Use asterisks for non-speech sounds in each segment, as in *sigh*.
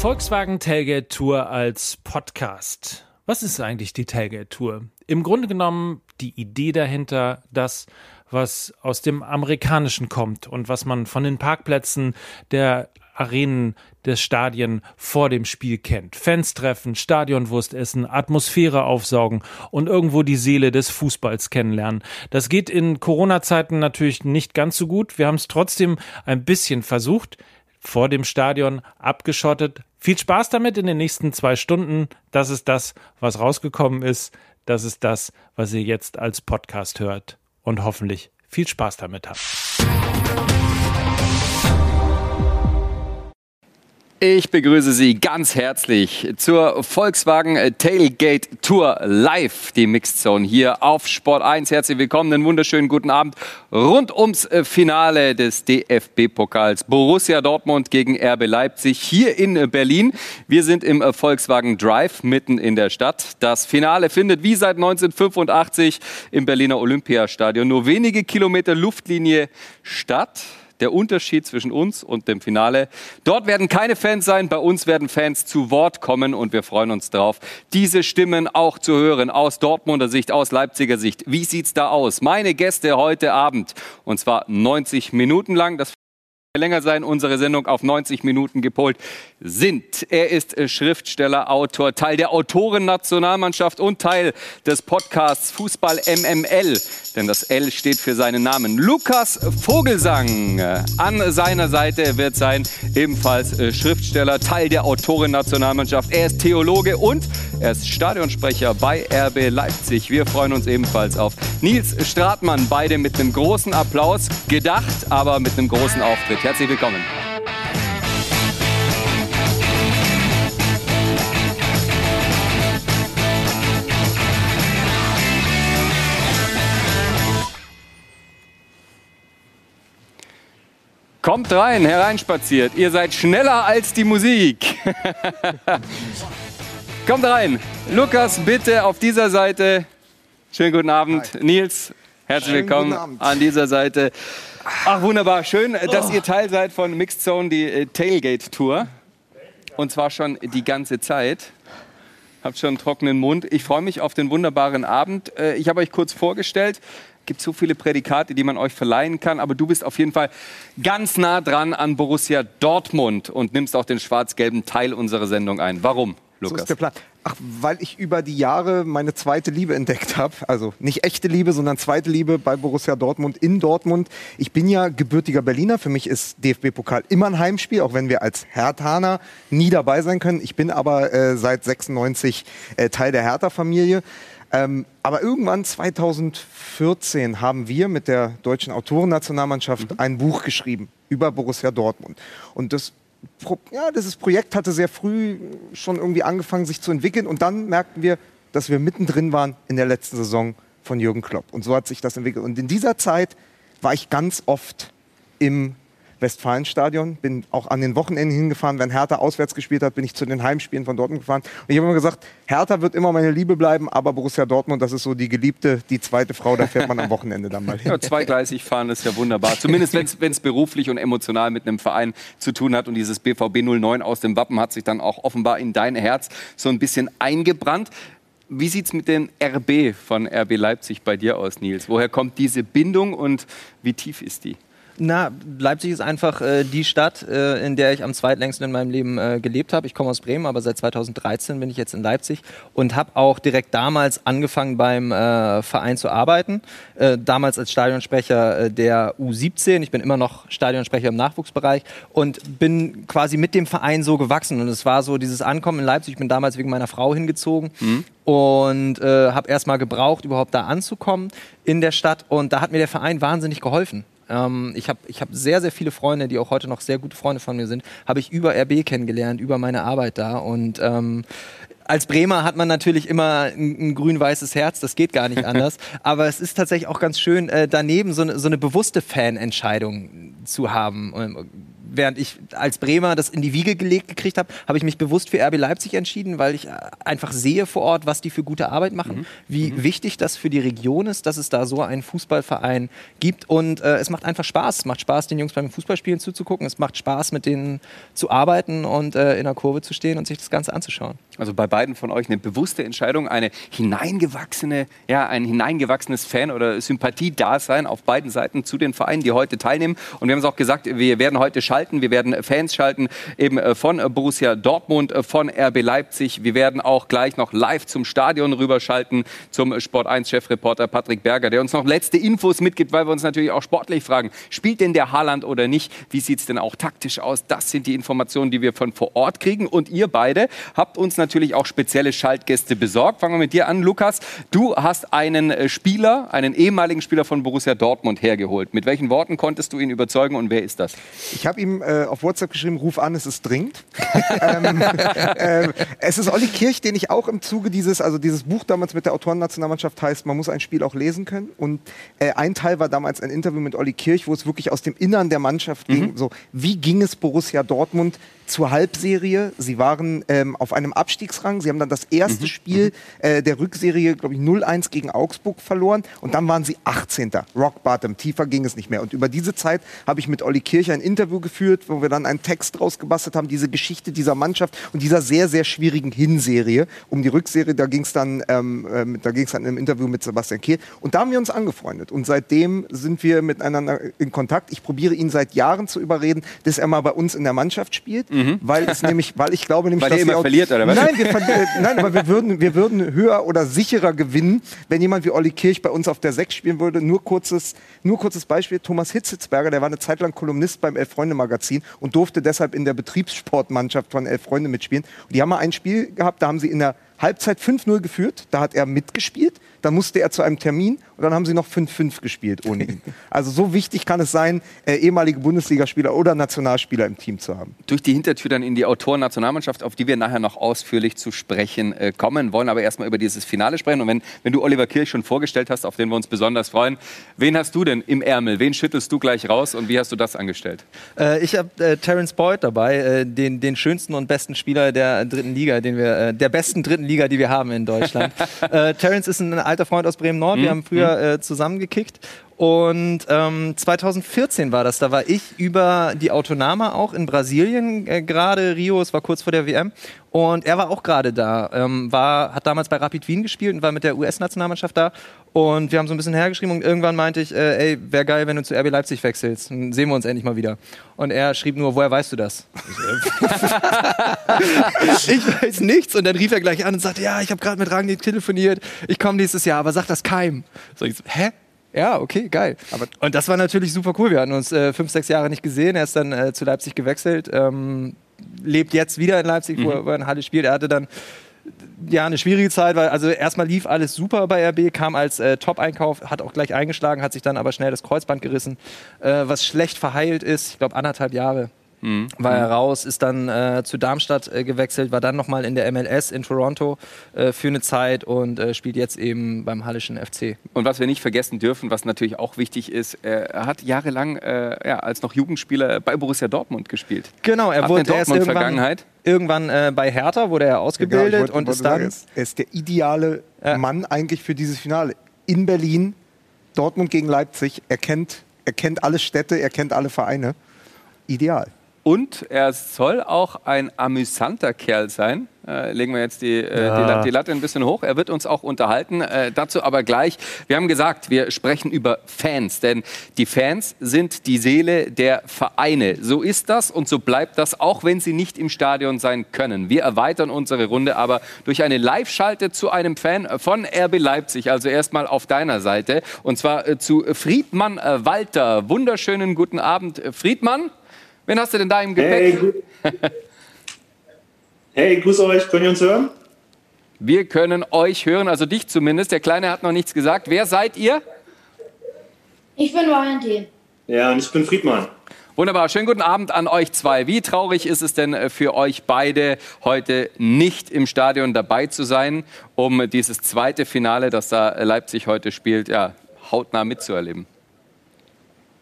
Volkswagen Tailgate Tour als Podcast. Was ist eigentlich die Tailgate Tour? Im Grunde genommen die Idee dahinter, das, was aus dem Amerikanischen kommt und was man von den Parkplätzen der Arenen des Stadien vor dem Spiel kennt. Fans treffen, Stadionwurst essen, Atmosphäre aufsaugen und irgendwo die Seele des Fußballs kennenlernen. Das geht in Corona-Zeiten natürlich nicht ganz so gut. Wir haben es trotzdem ein bisschen versucht. Vor dem Stadion abgeschottet. Viel Spaß damit in den nächsten zwei Stunden. Das ist das, was rausgekommen ist. Das ist das, was ihr jetzt als Podcast hört. Und hoffentlich viel Spaß damit habt. Ich begrüße Sie ganz herzlich zur Volkswagen Tailgate Tour live, die Mixed Zone hier auf Sport 1. Herzlich willkommen, einen wunderschönen guten Abend rund ums Finale des DFB-Pokals Borussia Dortmund gegen RB Leipzig hier in Berlin. Wir sind im Volkswagen Drive mitten in der Stadt. Das Finale findet wie seit 1985 im Berliner Olympiastadion nur wenige Kilometer Luftlinie statt der Unterschied zwischen uns und dem Finale. Dort werden keine Fans sein, bei uns werden Fans zu Wort kommen und wir freuen uns drauf, diese Stimmen auch zu hören aus Dortmunder Sicht, aus Leipziger Sicht. Wie sieht's da aus? Meine Gäste heute Abend und zwar 90 Minuten lang. Das länger sein, unsere Sendung auf 90 Minuten gepolt sind. Er ist äh, Schriftsteller, Autor, Teil der Autoren-Nationalmannschaft und Teil des Podcasts Fußball MML, denn das L steht für seinen Namen. Lukas Vogelsang an seiner Seite wird sein, ebenfalls äh, Schriftsteller, Teil der Autoren-Nationalmannschaft. Er ist Theologe und er ist Stadionsprecher bei RB Leipzig. Wir freuen uns ebenfalls auf Nils Stratmann, beide mit einem großen Applaus gedacht, aber mit einem großen Auftritt. Herzlich willkommen. Kommt rein, hereinspaziert. Ihr seid schneller als die Musik. *laughs* Kommt rein. Lukas, bitte auf dieser Seite. Schönen guten Abend. Hi. Nils, herzlich Schönen willkommen an dieser Seite. Ach, wunderbar. Schön, dass ihr Teil seid von Mixed Zone, die äh, Tailgate Tour. Und zwar schon die ganze Zeit. Habt schon einen trockenen Mund. Ich freue mich auf den wunderbaren Abend. Äh, ich habe euch kurz vorgestellt. Es gibt so viele Prädikate, die man euch verleihen kann, aber du bist auf jeden Fall ganz nah dran an Borussia Dortmund und nimmst auch den schwarz-gelben Teil unserer Sendung ein. Warum? Lukas? So ist der Plan. Ach, weil ich über die Jahre meine zweite Liebe entdeckt habe. Also nicht echte Liebe, sondern zweite Liebe bei Borussia Dortmund in Dortmund. Ich bin ja gebürtiger Berliner. Für mich ist DFB-Pokal immer ein Heimspiel, auch wenn wir als Herthaner nie dabei sein können. Ich bin aber äh, seit 96 äh, Teil der Hertha-Familie. Ähm, aber irgendwann 2014 haben wir mit der deutschen Autorennationalmannschaft mhm. ein Buch geschrieben über Borussia Dortmund. Und das ja, dieses Projekt hatte sehr früh schon irgendwie angefangen, sich zu entwickeln. Und dann merkten wir, dass wir mittendrin waren in der letzten Saison von Jürgen Klopp. Und so hat sich das entwickelt. Und in dieser Zeit war ich ganz oft im Westfalenstadion. Bin auch an den Wochenenden hingefahren. Wenn Hertha auswärts gespielt hat, bin ich zu den Heimspielen von Dortmund gefahren. Und ich habe immer gesagt, Hertha wird immer meine Liebe bleiben, aber Borussia Dortmund, das ist so die Geliebte, die zweite Frau, da fährt man am Wochenende dann mal hin. Ja, zweigleisig fahren ist ja wunderbar. Zumindest wenn es beruflich und emotional mit einem Verein zu tun hat. Und dieses BVB 09 aus dem Wappen hat sich dann auch offenbar in dein Herz so ein bisschen eingebrannt. Wie sieht es mit dem RB von RB Leipzig bei dir aus, Nils? Woher kommt diese Bindung und wie tief ist die? Na, Leipzig ist einfach äh, die Stadt, äh, in der ich am zweitlängsten in meinem Leben äh, gelebt habe. Ich komme aus Bremen, aber seit 2013 bin ich jetzt in Leipzig und habe auch direkt damals angefangen beim äh, Verein zu arbeiten. Äh, damals als Stadionsprecher äh, der U17. Ich bin immer noch Stadionsprecher im Nachwuchsbereich und bin quasi mit dem Verein so gewachsen. Und es war so dieses Ankommen in Leipzig. Ich bin damals wegen meiner Frau hingezogen. Mhm und habe erstmal gebraucht, überhaupt da anzukommen in der Stadt. Und da hat mir der Verein wahnsinnig geholfen. Ähm, ich habe ich hab sehr, sehr viele Freunde, die auch heute noch sehr gute Freunde von mir sind, habe ich über RB kennengelernt, über meine Arbeit da. Und ähm, als Bremer hat man natürlich immer ein, ein grün-weißes Herz, das geht gar nicht *laughs* anders. Aber es ist tatsächlich auch ganz schön, äh, daneben so, ne, so eine bewusste Fanentscheidung zu haben. Während ich als Bremer das in die Wiege gelegt gekriegt habe, habe ich mich bewusst für RB Leipzig entschieden, weil ich äh, einfach sehe vor Ort, was die für gute Arbeit machen, mhm. wie mhm. wichtig das für die Region ist, dass es da so einen Fußballverein gibt. Und äh, es macht einfach Spaß. Es macht Spaß, den Jungs beim Fußballspielen zuzugucken. Es macht Spaß, mit denen zu arbeiten und äh, in der Kurve zu stehen und sich das Ganze anzuschauen. Also bei beiden von euch eine bewusste Entscheidung, eine hineingewachsene, ja, ein hineingewachsenes Fan- oder Sympathie-Dasein auf beiden Seiten zu den Vereinen, die heute teilnehmen. Und wir haben es auch gesagt, wir werden heute schalten, wir werden Fans schalten, eben äh, von äh, Borussia Dortmund, äh, von RB Leipzig. Wir werden auch gleich noch live zum Stadion rüberschalten, zum Sport 1-Chefreporter Patrick Berger, der uns noch letzte Infos mitgibt, weil wir uns natürlich auch sportlich fragen, spielt denn der Haaland oder nicht? Wie sieht es denn auch taktisch aus? Das sind die Informationen, die wir von vor Ort kriegen. Und ihr beide habt uns natürlich auch spezielle Schaltgäste besorgt. Fangen wir mit dir an, Lukas. Du hast einen Spieler, einen ehemaligen Spieler von Borussia Dortmund hergeholt. Mit welchen Worten konntest du ihn überzeugen und wer ist das? Ich habe ihm äh, auf WhatsApp geschrieben, ruf an, es ist dringend. *laughs* ähm, äh, es ist Olli Kirch, den ich auch im Zuge dieses, also dieses Buch damals mit der Autorennationalmannschaft heißt, man muss ein Spiel auch lesen können. Und äh, ein Teil war damals ein Interview mit Olli Kirch, wo es wirklich aus dem Innern der Mannschaft mhm. ging. So, wie ging es Borussia Dortmund zur Halbserie. Sie waren ähm, auf einem Abstiegsrang. Sie haben dann das erste mhm. Spiel mhm. äh, der Rückserie, glaube ich, 0-1 gegen Augsburg verloren. Und dann waren sie 18. Rock Bottom. Tiefer ging es nicht mehr. Und über diese Zeit habe ich mit Olli Kirch ein Interview geführt, wo wir dann einen Text draus gebastelt haben, diese Geschichte dieser Mannschaft und dieser sehr, sehr schwierigen Hinserie. Um die Rückserie, da ging es dann, ähm, äh, da ging es dann im Interview mit Sebastian Kehl. Und da haben wir uns angefreundet. Und seitdem sind wir miteinander in Kontakt. Ich probiere ihn seit Jahren zu überreden, dass er mal bei uns in der Mannschaft spielt. Mhm mhm. weil es nämlich, weil ich glaube nämlich, weil dass ihr immer verliert oder was? Nein, wir nein, aber wir würden, wir würden höher oder sicherer gewinnen, wenn jemand wie Olli Kirch bei uns auf der 6 spielen würde. Nur kurzes, nur kurzes Beispiel: Thomas Hitzitzberger, der war eine Zeit lang Kolumnist beim Elf Freunde Magazin und durfte deshalb in der Betriebssportmannschaft von Elf Freunde mitspielen. Und die haben mal ein Spiel gehabt, da haben sie in der Halbzeit 5-0 geführt, da hat er mitgespielt dann musste er zu einem Termin und dann haben sie noch 5-5 gespielt ohne ihn. Also so wichtig kann es sein, äh, ehemalige Bundesligaspieler oder Nationalspieler im Team zu haben. Durch die Hintertür dann in die Autoren-Nationalmannschaft, auf die wir nachher noch ausführlich zu sprechen äh, kommen, wollen aber erstmal über dieses Finale sprechen. Und wenn, wenn du Oliver Kirch schon vorgestellt hast, auf den wir uns besonders freuen, wen hast du denn im Ärmel? Wen schüttelst du gleich raus und wie hast du das angestellt? Äh, ich habe äh, Terence Boyd dabei, äh, den, den schönsten und besten Spieler der dritten Liga, den wir, äh, der besten dritten Liga, die wir haben in Deutschland. *laughs* Terence ist ein alter Freund aus Bremen-Nord. Mhm. Wir haben früher äh, zusammengekickt. Und ähm, 2014 war das. Da war ich über die Autonama auch in Brasilien äh, gerade. Rio, es war kurz vor der WM. Und er war auch gerade da. Ähm, war, hat damals bei Rapid Wien gespielt und war mit der US-Nationalmannschaft da. Und wir haben so ein bisschen hergeschrieben und irgendwann meinte ich, äh, ey, wäre geil, wenn du zu RB Leipzig wechselst. Dann sehen wir uns endlich mal wieder. Und er schrieb nur, woher weißt du das? *laughs* ich weiß nichts. Und dann rief er gleich an und sagte, ja, ich habe gerade mit Rangnick telefoniert. Ich komme nächstes Jahr, aber sag das keinem. So, ich so, hä? Ja, okay, geil. Aber und das war natürlich super cool. Wir hatten uns äh, fünf, sechs Jahre nicht gesehen. Er ist dann äh, zu Leipzig gewechselt, ähm, lebt jetzt wieder in Leipzig, mhm. wo, er, wo er in Halle spielt. Er hatte dann ja, eine schwierige Zeit, weil also erstmal lief alles super bei RB, kam als äh, Top-Einkauf, hat auch gleich eingeschlagen, hat sich dann aber schnell das Kreuzband gerissen, äh, was schlecht verheilt ist. Ich glaube, anderthalb Jahre Mhm. War er raus, ist dann äh, zu Darmstadt äh, gewechselt, war dann nochmal in der MLS in Toronto äh, für eine Zeit und äh, spielt jetzt eben beim Hallischen FC. Und was wir nicht vergessen dürfen, was natürlich auch wichtig ist, er hat jahrelang äh, ja, als noch Jugendspieler bei Borussia Dortmund gespielt. Genau, er hat wurde erst irgendwann, Vergangenheit. irgendwann äh, bei Hertha wurde er ausgebildet ja, wollte, und ist dann. Er ist der ideale Mann eigentlich für dieses Finale. In Berlin, Dortmund gegen Leipzig, er kennt, er kennt alle Städte, er kennt alle Vereine. Ideal. Und er soll auch ein amüsanter Kerl sein. Äh, legen wir jetzt die, äh, ja. die, die, Latte ein bisschen hoch. Er wird uns auch unterhalten. Äh, dazu aber gleich. Wir haben gesagt, wir sprechen über Fans. Denn die Fans sind die Seele der Vereine. So ist das und so bleibt das, auch wenn sie nicht im Stadion sein können. Wir erweitern unsere Runde aber durch eine Live-Schalte zu einem Fan von RB Leipzig. Also erstmal auf deiner Seite. Und zwar äh, zu Friedmann äh, Walter. Wunderschönen guten Abend, Friedmann. Wen hast du denn da im Gepäck? Hey, *laughs* hey grüß euch. Könnt ihr uns hören? Wir können euch hören, also dich zumindest. Der Kleine hat noch nichts gesagt. Wer seid ihr? Ich bin Valentin. Ja, und ich bin Friedmann. Wunderbar, schönen guten Abend an euch zwei. Wie traurig ist es denn äh, für euch beide, heute nicht im Stadion dabei zu sein, um dieses zweite Finale, das da Leipzig heute spielt, ja, hautnah mitzuerleben?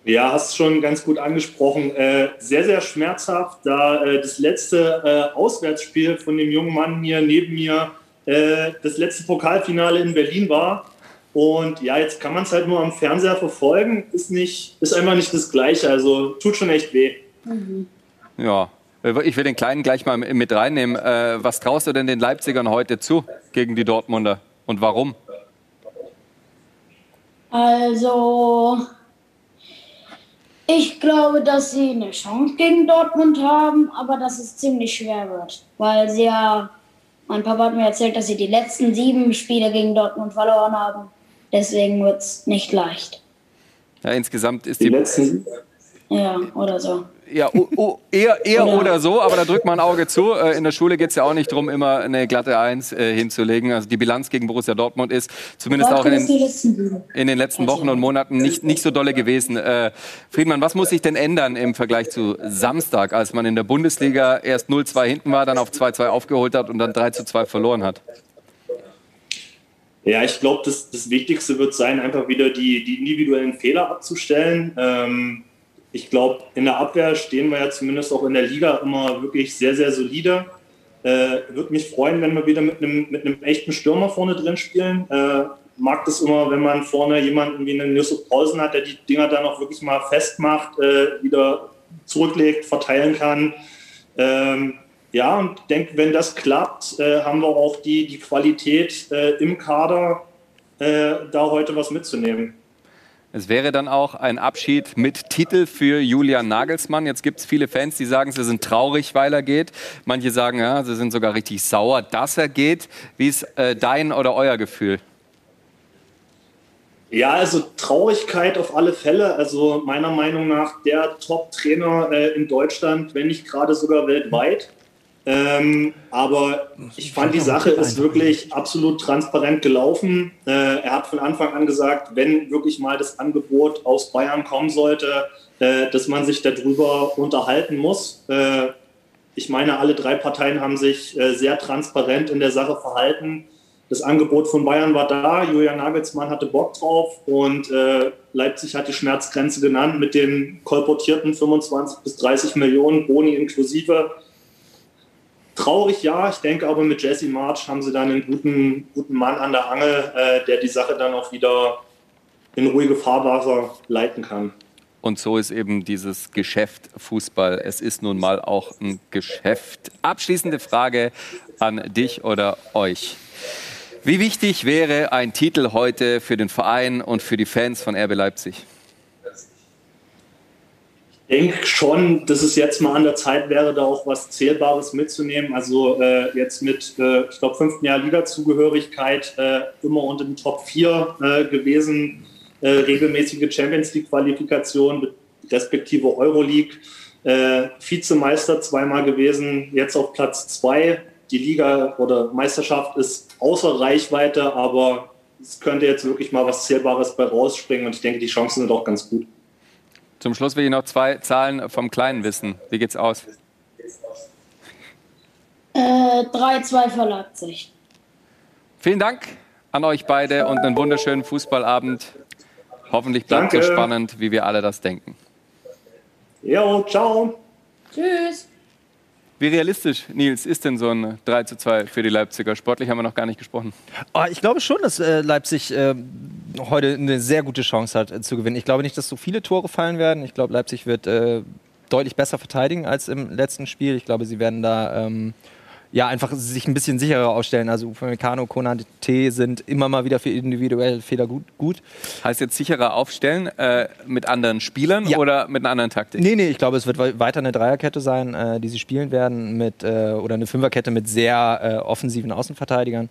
Ja, hast schon ganz gut angesprochen. Äh, sehr, sehr schmerzhaft, da äh, das letzte äh, Auswärtsspiel von dem jungen Mann hier neben mir äh, das letzte Pokalfinale in Berlin war. Und ja, jetzt kann man es halt nur am Fernseher verfolgen. Ist, nicht, ist einfach nicht das Gleiche. Also tut schon echt weh. Mhm. Ja, ich will den Kleinen gleich mal mit reinnehmen. Äh, was traust du denn den Leipzigern heute zu gegen die Dortmunder und warum? Also, ich glaube, dass sie eine Chance gegen Dortmund haben, aber dass es ziemlich schwer wird, weil sie ja, mein Papa hat mir erzählt, dass sie die letzten sieben Spiele gegen Dortmund verloren haben. Deswegen wird es nicht leicht. Ja, insgesamt ist die, die letzten ja, oder so. Ja, oh, oh, eher, eher oder, oder, so, aber da drückt man ein Auge zu. Äh, in der Schule geht es ja auch nicht darum, immer eine glatte Eins äh, hinzulegen. Also die Bilanz gegen Borussia Dortmund ist zumindest auch in den, in den letzten Wochen und Monaten nicht, nicht so dolle gewesen. Äh, Friedmann, was muss sich denn ändern im Vergleich zu Samstag, als man in der Bundesliga erst 0-2 hinten war, dann auf 2-2 aufgeholt hat und dann 3-2 verloren hat? Ja, ich glaube, das, das Wichtigste wird sein, einfach wieder die, die individuellen Fehler abzustellen. Ähm, ich glaube, in der Abwehr stehen wir ja zumindest auch in der Liga immer wirklich sehr, sehr solide. Äh, Würde mich freuen, wenn wir wieder mit einem mit echten Stürmer vorne drin spielen. Äh, mag das immer, wenn man vorne jemanden wie einen Yusuf Pausen hat, der die Dinger dann auch wirklich mal festmacht, äh, wieder zurücklegt, verteilen kann. Ähm, ja, und denke, wenn das klappt, äh, haben wir auch die, die Qualität äh, im Kader, äh, da heute was mitzunehmen. Es wäre dann auch ein Abschied mit Titel für Julian Nagelsmann. Jetzt gibt es viele Fans, die sagen, sie sind traurig, weil er geht. Manche sagen, ja, sie sind sogar richtig sauer, dass er geht. Wie ist äh, dein oder euer Gefühl? Ja, also Traurigkeit auf alle Fälle. Also meiner Meinung nach der Top-Trainer äh, in Deutschland, wenn nicht gerade sogar weltweit. Ähm, aber ich fand, die Sache ist wirklich absolut transparent gelaufen. Äh, er hat von Anfang an gesagt, wenn wirklich mal das Angebot aus Bayern kommen sollte, äh, dass man sich darüber unterhalten muss. Äh, ich meine, alle drei Parteien haben sich äh, sehr transparent in der Sache verhalten. Das Angebot von Bayern war da, Julian Nagelsmann hatte Bock drauf und äh, Leipzig hat die Schmerzgrenze genannt mit den kolportierten 25 bis 30 Millionen Boni inklusive Traurig ja, ich denke aber mit Jesse March haben sie dann einen guten, guten Mann an der Angel, äh, der die Sache dann auch wieder in ruhige Fahrwasser leiten kann. Und so ist eben dieses Geschäft Fußball. Es ist nun mal auch ein Geschäft. Abschließende Frage an dich oder euch. Wie wichtig wäre ein Titel heute für den Verein und für die Fans von RB Leipzig? Denke schon, dass es jetzt mal an der Zeit wäre, da auch was Zählbares mitzunehmen. Also äh, jetzt mit, äh, ich glaube, fünften Jahr Liga-Zugehörigkeit äh, immer unter den Top 4 äh, gewesen, äh, regelmäßige Champions League-Qualifikation, respektive Euroleague, äh, Vizemeister zweimal gewesen, jetzt auf Platz 2. Die Liga oder Meisterschaft ist außer Reichweite, aber es könnte jetzt wirklich mal was Zählbares bei rausspringen und ich denke, die Chancen sind auch ganz gut. Zum Schluss will ich noch zwei Zahlen vom Kleinen wissen. Wie geht's aus? Äh, 3-2 für Leipzig. Vielen Dank an euch beide und einen wunderschönen Fußballabend. Hoffentlich bleibt es so spannend, wie wir alle das denken. Jo, ciao. Tschüss. Wie realistisch, Nils, ist denn so ein 3 zu 2 für die Leipziger? Sportlich haben wir noch gar nicht gesprochen. Oh, ich glaube schon, dass äh, Leipzig äh, heute eine sehr gute Chance hat äh, zu gewinnen. Ich glaube nicht, dass so viele Tore fallen werden. Ich glaube, Leipzig wird äh, deutlich besser verteidigen als im letzten Spiel. Ich glaube, sie werden da ähm, ja, einfach sich ein bisschen sicherer ausstellen. Also Upamecano, Konate sind immer mal wieder für individuelle Fehler gut. gut. Heißt jetzt sicherer aufstellen äh, mit anderen Spielern ja. oder mit einer anderen Taktik? Nee, nee, ich glaube, es wird weiter eine Dreierkette sein, äh, die sie spielen werden mit äh, oder eine Fünferkette mit sehr äh, offensiven Außenverteidigern.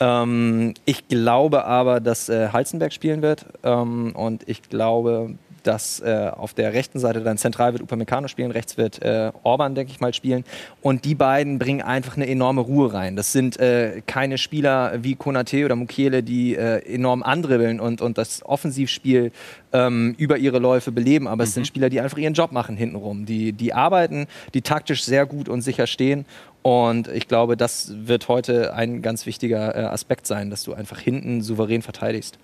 Ähm, ich glaube aber, dass äh, Halzenberg spielen wird ähm, und ich glaube, dass äh, auf der rechten Seite dann zentral wird Upamecano spielen, rechts wird äh, Orban, denke ich mal, spielen. Und die beiden bringen einfach eine enorme Ruhe rein. Das sind äh, keine Spieler wie Konate oder Mukiele, die äh, enorm andribbeln und, und das Offensivspiel ähm, über ihre Läufe beleben, aber mhm. es sind mhm. Spieler, die einfach ihren Job machen hintenrum. Die, die arbeiten, die taktisch sehr gut und sicher stehen. Und ich glaube, das wird heute ein ganz wichtiger äh, Aspekt sein, dass du einfach hinten souverän verteidigst.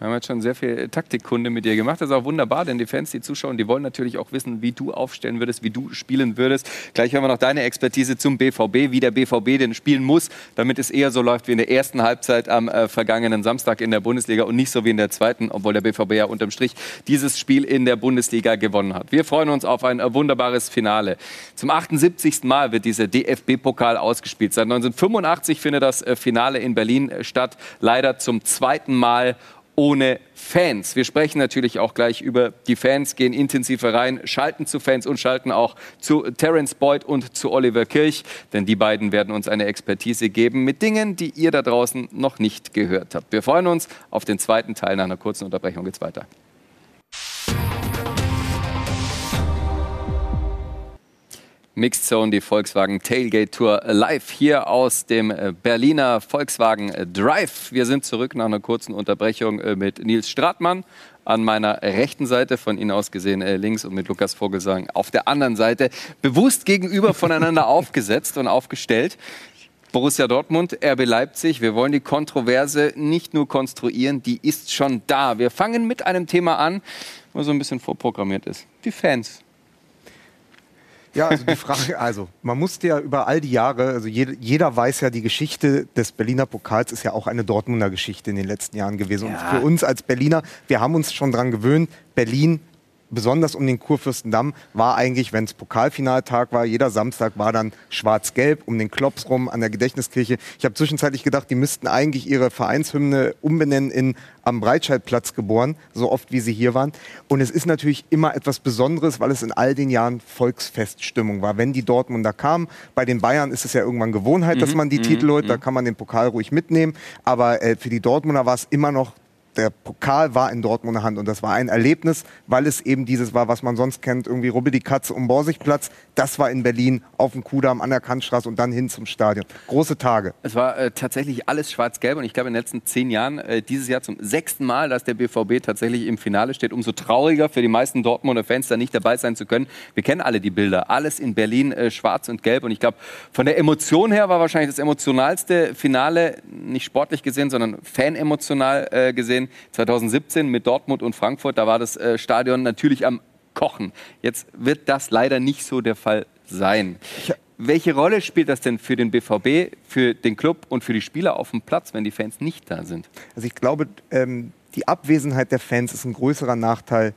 Wir haben jetzt schon sehr viel Taktikkunde mit dir gemacht. Das ist auch wunderbar, denn die Fans, die zuschauen, die wollen natürlich auch wissen, wie du aufstellen würdest, wie du spielen würdest. Gleich hören wir noch deine Expertise zum BVB, wie der BVB denn spielen muss, damit es eher so läuft wie in der ersten Halbzeit am äh, vergangenen Samstag in der Bundesliga und nicht so wie in der zweiten, obwohl der BVB ja unterm Strich dieses Spiel in der Bundesliga gewonnen hat. Wir freuen uns auf ein äh, wunderbares Finale. Zum 78. Mal wird dieser DFB-Pokal ausgespielt. Seit 1985 findet das äh, Finale in Berlin äh, statt. Leider zum zweiten Mal ohne Fans. Wir sprechen natürlich auch gleich über die Fans, gehen intensiver rein, schalten zu Fans und schalten auch zu Terence Boyd und zu Oliver Kirch, denn die beiden werden uns eine Expertise geben mit Dingen, die ihr da draußen noch nicht gehört habt. Wir freuen uns auf den zweiten Teil. Nach einer kurzen Unterbrechung geht's weiter. Mixed Zone, die Volkswagen Tailgate Tour live hier aus dem äh, Berliner Volkswagen Drive. Wir sind zurück nach einer kurzen Unterbrechung äh, mit Nils Stratmann an meiner rechten Seite, von Ihnen aus gesehen äh, links und mit Lukas Vogelsang auf der anderen Seite, bewusst gegenüber voneinander *laughs* aufgesetzt und aufgestellt. Borussia Dortmund, RB Leipzig. Wir wollen die Kontroverse nicht nur konstruieren, die ist schon da. Wir fangen mit einem Thema an, was so ein bisschen vorprogrammiert ist. Die Fans. Ja, also die Frage, *laughs* also man musste ja über all die Jahre, also jeder, jeder weiß ja, die Geschichte des Berliner Pokals ist ja auch eine Dortmunder Geschichte in den letzten Jahren gewesen. Ja. Und für uns als Berliner, wir haben uns schon dran gewöhnt, Berlin besonders um den Kurfürstendamm war eigentlich, wenn es Pokalfinaltag war, jeder Samstag war dann schwarz-gelb um den Klops rum an der Gedächtniskirche. Ich habe zwischenzeitlich gedacht, die müssten eigentlich ihre Vereinshymne umbenennen in am Breitscheidplatz geboren, so oft wie sie hier waren. Und es ist natürlich immer etwas Besonderes, weil es in all den Jahren Volksfeststimmung war. Wenn die Dortmunder kamen, bei den Bayern ist es ja irgendwann Gewohnheit, dass man die Titel holt, da kann man den Pokal ruhig mitnehmen. Aber äh, für die Dortmunder war es immer noch der Pokal war in Dortmunder Hand und das war ein Erlebnis, weil es eben dieses war, was man sonst kennt, irgendwie Rubbel die Katze um Borsigplatz. Das war in Berlin auf dem Kudamm an der Kantstraße und dann hin zum Stadion. Große Tage. Es war äh, tatsächlich alles schwarz-gelb und ich glaube in den letzten zehn Jahren, äh, dieses Jahr zum sechsten Mal, dass der BVB tatsächlich im Finale steht. Umso trauriger für die meisten Dortmunder Fans, da nicht dabei sein zu können. Wir kennen alle die Bilder. Alles in Berlin äh, schwarz und gelb und ich glaube, von der Emotion her war wahrscheinlich das emotionalste Finale, nicht sportlich gesehen, sondern fanemotional äh, gesehen 2016, 2017 mit Dortmund und Frankfurt. Da war das äh, Stadion natürlich am Kochen. Jetzt wird das leider nicht so der Fall sein. Welche Rolle spielt das denn für den BVB, für den Club und für die Spieler auf dem Platz, wenn die Fans nicht da sind? Also ich glaube, ähm, die Abwesenheit der Fans ist ein größerer Nachteil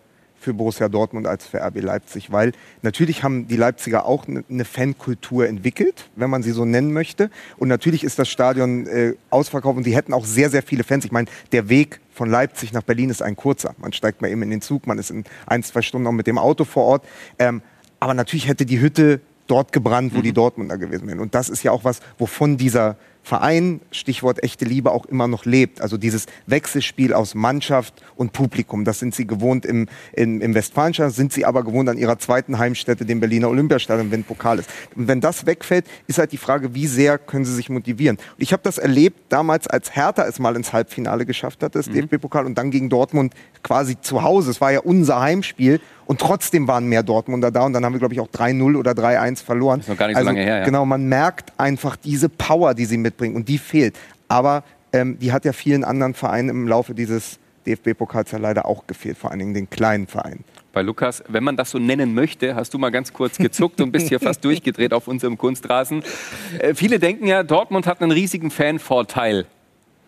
für Borussia Dortmund als für RB Leipzig, weil natürlich haben die Leipziger auch eine ne Fankultur entwickelt, wenn man sie so nennen möchte. Und natürlich ist das Stadion äh, ausverkauft und sie hätten auch sehr, sehr viele Fans. Ich meine, der Weg von Leipzig nach Berlin ist ein kurzer. Man steigt mal eben in den Zug, man ist in ein, zwei Stunden auch mit dem Auto vor Ort. Ähm, aber natürlich hätte die Hütte dort gebrannt, wo die Dortmunder gewesen wären. Und das ist ja auch was, wovon dieser Verein, Stichwort echte Liebe, auch immer noch lebt. Also dieses Wechselspiel aus Mannschaft und Publikum. Das sind sie gewohnt im, im, im Westfalenstadion, sind sie aber gewohnt an ihrer zweiten Heimstätte, dem Berliner Olympiastadion, wenn Pokal ist. Und wenn das wegfällt, ist halt die Frage, wie sehr können sie sich motivieren. Und ich habe das erlebt damals, als Hertha es mal ins Halbfinale geschafft hat, das DFB-Pokal, und dann gegen Dortmund quasi zu Hause. Es war ja unser Heimspiel. Und trotzdem waren mehr Dortmunder da und dann haben wir, glaube ich, auch 3-0 oder 3-1 verloren. ist noch gar nicht so lange her, ja. Genau, man merkt einfach diese Power, die sie mitbringen und die fehlt. Aber ähm, die hat ja vielen anderen Vereinen im Laufe dieses DFB-Pokals ja leider auch gefehlt, vor allen Dingen den kleinen Vereinen. Bei Lukas, wenn man das so nennen möchte, hast du mal ganz kurz gezuckt und bist hier fast *laughs* durchgedreht auf unserem Kunstrasen. Äh, viele denken ja, Dortmund hat einen riesigen Fanvorteil.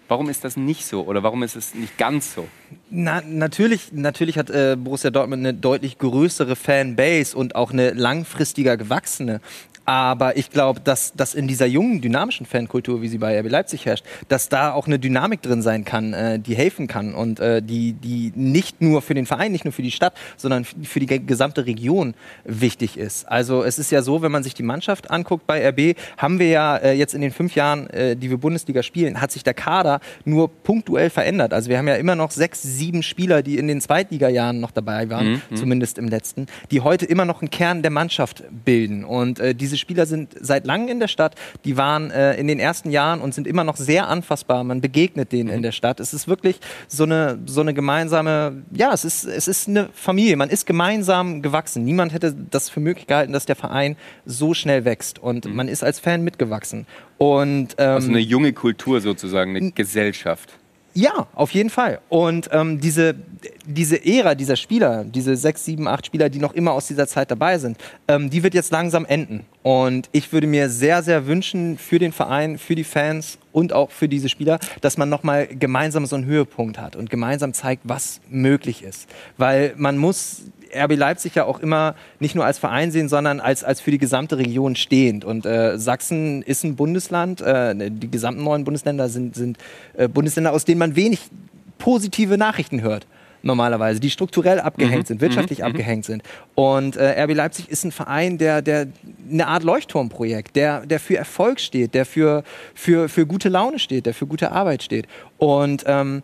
Warum ist das nicht so oder warum ist es nicht ganz so? Na, natürlich, natürlich hat äh, Borussia Dortmund eine deutlich größere Fanbase und auch eine langfristiger gewachsene. Aber ich glaube, dass, dass in dieser jungen, dynamischen Fankultur, wie sie bei RB Leipzig herrscht, dass da auch eine Dynamik drin sein kann, äh, die helfen kann und äh, die, die nicht nur für den Verein, nicht nur für die Stadt, sondern für die ge- gesamte Region wichtig ist. Also es ist ja so, wenn man sich die Mannschaft anguckt bei RB, haben wir ja äh, jetzt in den fünf Jahren, äh, die wir Bundesliga spielen, hat sich der Kader nur punktuell verändert. Also wir haben ja immer noch sechs, sieben Spieler, die in den Zweitligajahren noch dabei waren, zumindest im letzten, die heute immer noch einen Kern der Mannschaft bilden. Und äh, diese Spieler sind seit langem in der Stadt, die waren äh, in den ersten Jahren und sind immer noch sehr anfassbar. Man begegnet denen in der Stadt. Es ist wirklich so eine, so eine gemeinsame, ja, es ist, es ist eine Familie. Man ist gemeinsam gewachsen. Niemand hätte das für möglich gehalten, dass der Verein so schnell wächst. Und man ist als Fan mitgewachsen. Und ähm, Also eine junge Kultur sozusagen, eine Gesellschaft. Ja, auf jeden Fall. Und ähm, diese, diese Ära dieser Spieler, diese sechs, sieben, acht Spieler, die noch immer aus dieser Zeit dabei sind, ähm, die wird jetzt langsam enden. Und ich würde mir sehr, sehr wünschen für den Verein, für die Fans und auch für diese Spieler, dass man nochmal gemeinsam so einen Höhepunkt hat und gemeinsam zeigt, was möglich ist. Weil man muss RB Leipzig ja auch immer nicht nur als Verein sehen, sondern als, als für die gesamte Region stehend. Und äh, Sachsen ist ein Bundesland, äh, die gesamten neuen Bundesländer sind, sind äh, Bundesländer, aus denen man wenig positive Nachrichten hört normalerweise, die strukturell abgehängt mhm. sind, wirtschaftlich mhm. abgehängt sind. Und äh, RB Leipzig ist ein Verein, der, der eine Art Leuchtturmprojekt, der, der für Erfolg steht, der für, für, für gute Laune steht, der für gute Arbeit steht. Und ähm,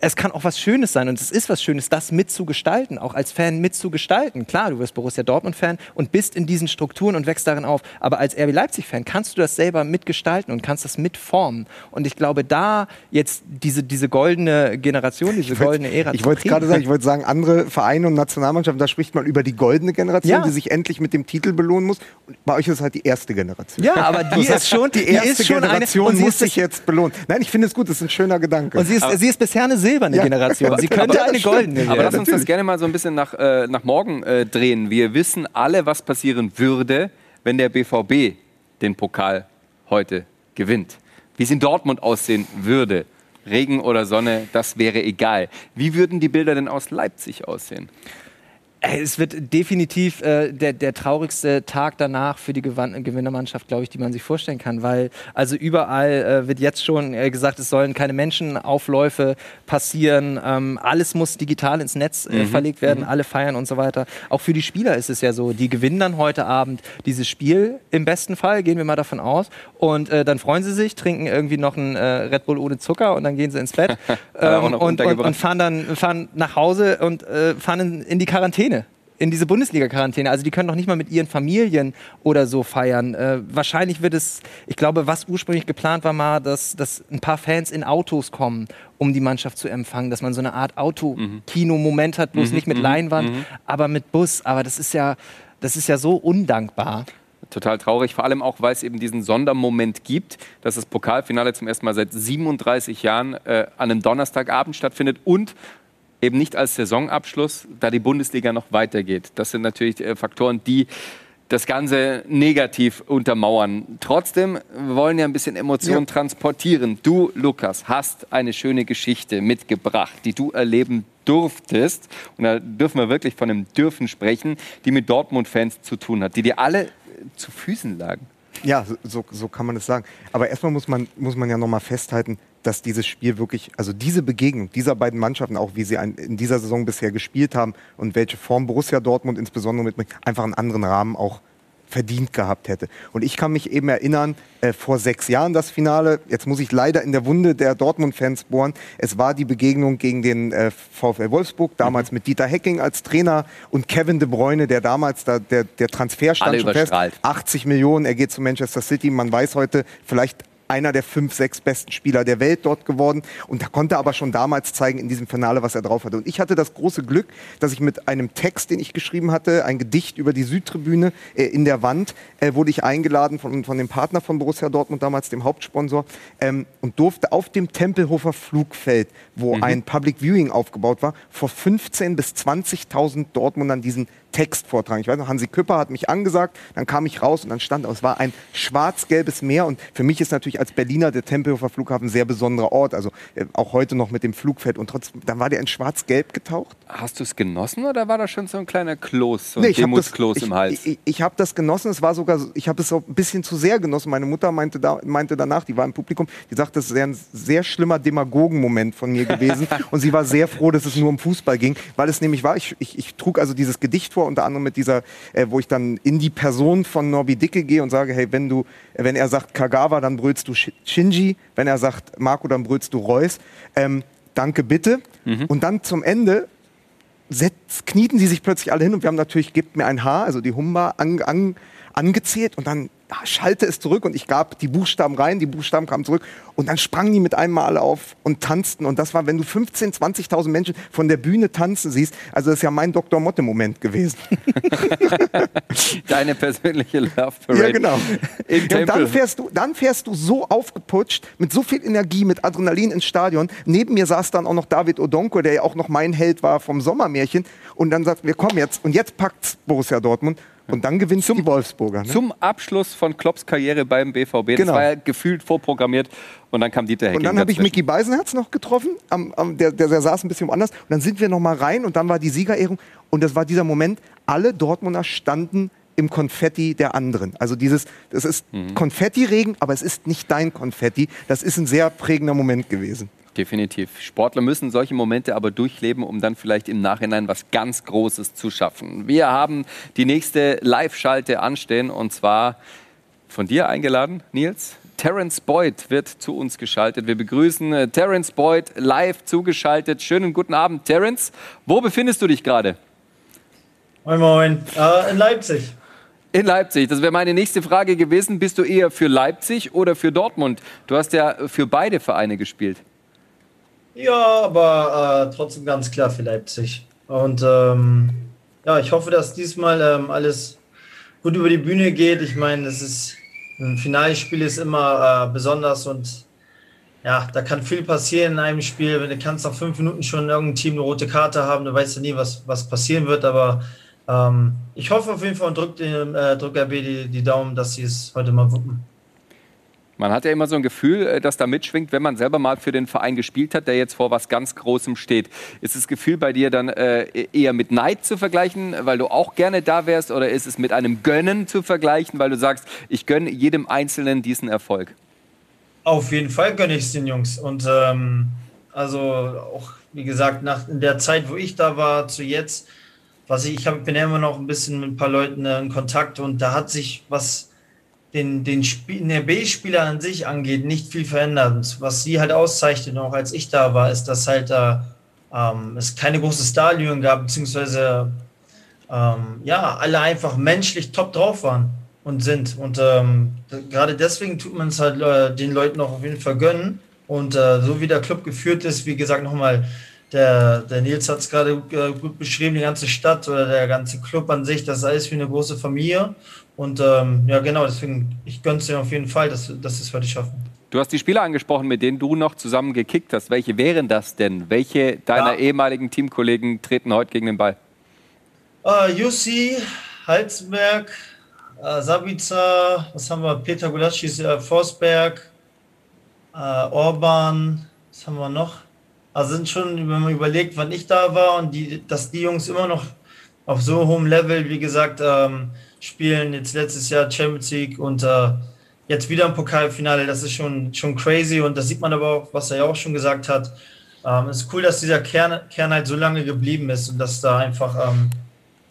es kann auch was Schönes sein und es ist was Schönes, das mitzugestalten, auch als Fan mitzugestalten. Klar, du wirst Borussia Dortmund-Fan und bist in diesen Strukturen und wächst darin auf. Aber als RB Leipzig-Fan kannst du das selber mitgestalten und kannst das mitformen. Und ich glaube, da jetzt diese, diese goldene Generation, diese ich goldene Ära Ich wollte gerade sagen, ich wollte sagen, andere Vereine und Nationalmannschaften, da spricht man über die goldene Generation, ja. die sich endlich mit dem Titel belohnen muss. Und bei euch ist es halt die erste Generation. Ja, aber die *laughs* ist schon die erste Generation eine, muss sich jetzt belohnen. Nein, ich finde es gut, das ist ein schöner Gedanke. Und sie ist, sie ist bisher eine silberne ja. Generation. Sie *laughs* könnte eine goldene werden. Aber lass uns das gerne mal so ein bisschen nach, äh, nach morgen äh, drehen. Wir wissen alle, was passieren würde, wenn der BVB den Pokal heute gewinnt. Wie es in Dortmund aussehen würde. Regen oder Sonne, das wäre egal. Wie würden die Bilder denn aus Leipzig aussehen? Es wird definitiv äh, der, der traurigste Tag danach für die Gewann Gewinnermannschaft, glaube ich, die man sich vorstellen kann, weil also überall äh, wird jetzt schon äh, gesagt, es sollen keine Menschenaufläufe passieren, ähm, alles muss digital ins Netz äh, mhm. verlegt werden, mhm. alle feiern und so weiter. Auch für die Spieler ist es ja so, die gewinnen dann heute Abend dieses Spiel im besten Fall, gehen wir mal davon aus, und äh, dann freuen sie sich, trinken irgendwie noch einen äh, Red Bull ohne Zucker und dann gehen sie ins Bett *laughs* ähm, und, und, und, fahren dann fahren nach Hause und fahren in, in die Quarantäne in diese Bundesliga-Quarantäne. Also die können doch nicht mal mit ihren Familien oder so feiern. Äh, wahrscheinlich wird es, ich glaube, was ursprünglich geplant war mal, dass, dass ein paar Fans in Autos kommen, um die Mannschaft zu empfangen, dass man so eine Art Auto-Kino-Moment hat, bloß mhm. nicht mit mhm. Leinwand, mhm. aber mit Bus. Aber das ist ja, das ist ja so undankbar. Total traurig, vor allem auch, weil es eben diesen Sondermoment gibt, dass das Pokalfinale zum ersten Mal seit 37 Jahren äh, an einem Donnerstagabend stattfindet und eben nicht als Saisonabschluss, da die Bundesliga noch weitergeht. Das sind natürlich äh, Faktoren, die das Ganze negativ untermauern. Trotzdem wollen wir ein bisschen Emotionen ja. transportieren. Du, Lukas, hast eine schöne Geschichte mitgebracht, die du erleben durftest. Und da dürfen wir wirklich von einem Dürfen sprechen, die mit Dortmund-Fans zu tun hat, die dir alle zu Füßen lagen. Ja, so, so kann man es sagen. Aber erstmal muss man, muss man ja nochmal festhalten, dass dieses Spiel wirklich, also diese Begegnung dieser beiden Mannschaften, auch wie sie in dieser Saison bisher gespielt haben und welche Form Borussia Dortmund insbesondere mitbringt, einfach einen anderen Rahmen auch verdient gehabt hätte. Und ich kann mich eben erinnern, äh, vor sechs Jahren das Finale, jetzt muss ich leider in der Wunde der Dortmund-Fans bohren, es war die Begegnung gegen den äh, VfL Wolfsburg, damals mhm. mit Dieter Hecking als Trainer und Kevin de Bruyne, der damals, da, der, der Transfer stand schon fest, 80 Millionen, er geht zu Manchester City, man weiß heute, vielleicht einer der fünf, sechs besten Spieler der Welt dort geworden und er konnte aber schon damals zeigen in diesem Finale, was er drauf hatte. Und ich hatte das große Glück, dass ich mit einem Text, den ich geschrieben hatte, ein Gedicht über die Südtribüne äh, in der Wand, äh, wurde ich eingeladen von, von dem Partner von Borussia Dortmund, damals dem Hauptsponsor, ähm, und durfte auf dem Tempelhofer Flugfeld, wo mhm. ein Public Viewing aufgebaut war, vor 15.000 bis 20.000 Dortmundern diesen Text vortragen. Ich weiß noch, Hansi Küpper hat mich angesagt, dann kam ich raus und dann stand, es war ein schwarz-gelbes Meer und für mich ist natürlich als Berliner der Tempelhofer Flughafen ein sehr besonderer Ort, also äh, auch heute noch mit dem Flugfeld und trotzdem, dann war der in schwarz-gelb getaucht. Hast du es genossen oder war das schon so ein kleiner Kloß, so ein nee, Demuskloß im Hals? Ich, ich, ich habe das genossen, es war sogar, ich habe es auch ein bisschen zu sehr genossen. Meine Mutter meinte, da, meinte danach, die war im Publikum, die sagte, das wäre ein sehr schlimmer Demagogen-Moment von mir gewesen *laughs* und sie war sehr froh, dass es nur um Fußball ging, weil es nämlich war, ich, ich, ich trug also dieses Gedicht vor, unter anderem mit dieser, äh, wo ich dann in die Person von Norbi Dicke gehe und sage, hey, wenn du, wenn er sagt Kagawa, dann brüllst du Shinji, wenn er sagt Marco, dann brüllst du Reus. Ähm, danke bitte. Mhm. Und dann zum Ende setz, knieten sie sich plötzlich alle hin und wir haben natürlich, gibt mir ein Haar, also die Humba, an, an, angezählt und dann schalte es zurück und ich gab die Buchstaben rein, die Buchstaben kamen zurück und dann sprangen die mit einem Mal auf und tanzten und das war, wenn du 15, 20.000 Menschen von der Bühne tanzen siehst, also das ist ja mein Dr. Motte-Moment gewesen. *laughs* *laughs* Deine persönliche Love Parade. Ja, genau. Ja, und dann fährst, du, dann fährst du so aufgeputscht, mit so viel Energie, mit Adrenalin ins Stadion. Neben mir saß dann auch noch David Odonko, der ja auch noch mein Held war vom Sommermärchen und dann sagt, wir kommen jetzt und jetzt packt's Borussia Dortmund und dann gewinnt zum, die Wolfsburger. Ne? Zum Abschluss von Klopps Karriere beim BVB. Genau. Das war ja gefühlt vorprogrammiert. Und dann kam Dieter Hecking Und dann habe ich Micky Beisenherz noch getroffen. Am, am, der, der, der, saß ein bisschen woanders. Und dann sind wir noch mal rein und dann war die Siegerehrung. Und das war dieser Moment, alle Dortmunder standen im Konfetti der anderen. Also dieses, das ist mhm. Konfettiregen, aber es ist nicht dein Konfetti. Das ist ein sehr prägender Moment gewesen. Definitiv. Sportler müssen solche Momente aber durchleben, um dann vielleicht im Nachhinein was ganz Großes zu schaffen. Wir haben die nächste Live-Schalte anstehen und zwar von dir eingeladen, Nils. Terence Boyd wird zu uns geschaltet. Wir begrüßen äh, Terence Boyd live zugeschaltet. Schönen guten Abend, Terence. Wo befindest du dich gerade? Moin, moin. Äh, in Leipzig. In Leipzig. Das wäre meine nächste Frage gewesen. Bist du eher für Leipzig oder für Dortmund? Du hast ja für beide Vereine gespielt. Ja, aber äh, trotzdem ganz klar für Leipzig. Und ähm, ja, ich hoffe, dass diesmal ähm, alles gut über die Bühne geht. Ich meine, es ist ein Finalspiel ist immer äh, besonders und ja, da kann viel passieren in einem Spiel. Wenn du kannst nach fünf Minuten schon irgendein Team eine rote Karte haben, du weißt ja nie, was, was passieren wird. Aber ähm, ich hoffe auf jeden Fall und drücke äh, drück RB die, die Daumen, dass sie es heute mal wuppen. Man hat ja immer so ein Gefühl, äh, das da mitschwingt, wenn man selber mal für den Verein gespielt hat, der jetzt vor was ganz Großem steht. Ist das Gefühl bei dir dann äh, eher mit Neid zu vergleichen, weil du auch gerne da wärst, oder ist es mit einem Gönnen zu vergleichen, weil du sagst, ich gönne jedem Einzelnen diesen Erfolg? Auf jeden Fall gönne ich es den Jungs. Und ähm, also auch, wie gesagt, nach in der Zeit, wo ich da war, zu jetzt, was ich, ich hab, bin ja immer noch ein bisschen mit ein paar Leuten äh, in Kontakt und da hat sich was den, den, den B-Spieler an sich angeht, nicht viel verändert. Was sie halt auszeichnet, auch als ich da war, ist, dass halt da ähm, es keine große Starlüren gab, beziehungsweise ähm, ja, alle einfach menschlich top drauf waren und sind. Und ähm, gerade deswegen tut man es halt äh, den Leuten auch auf jeden Fall gönnen. Und äh, so wie der Club geführt ist, wie gesagt, nochmal, der, der Nils hat es gerade äh, gut beschrieben, die ganze Stadt oder der ganze Club an sich, das ist alles wie eine große Familie. Und ähm, ja, genau, deswegen, ich gönne es dir auf jeden Fall, dass, dass es heute schaffen. Du hast die Spieler angesprochen, mit denen du noch zusammen gekickt hast. Welche wären das denn? Welche deiner ja. ehemaligen Teamkollegen treten heute gegen den Ball? Uh, Jussi, Halzenberg, uh, Sabica, was haben wir? Peter Gulaschi, uh, Forsberg, uh, Orban, was haben wir noch? Also sind schon, wenn man überlegt, wann ich da war und die, dass die Jungs immer noch auf so hohem Level, wie gesagt, ähm, spielen, jetzt letztes Jahr Champions League und äh, jetzt wieder im Pokalfinale, das ist schon, schon crazy und das sieht man aber auch, was er ja auch schon gesagt hat. Ähm, es ist cool, dass dieser Kern, Kern halt so lange geblieben ist und dass da einfach ähm,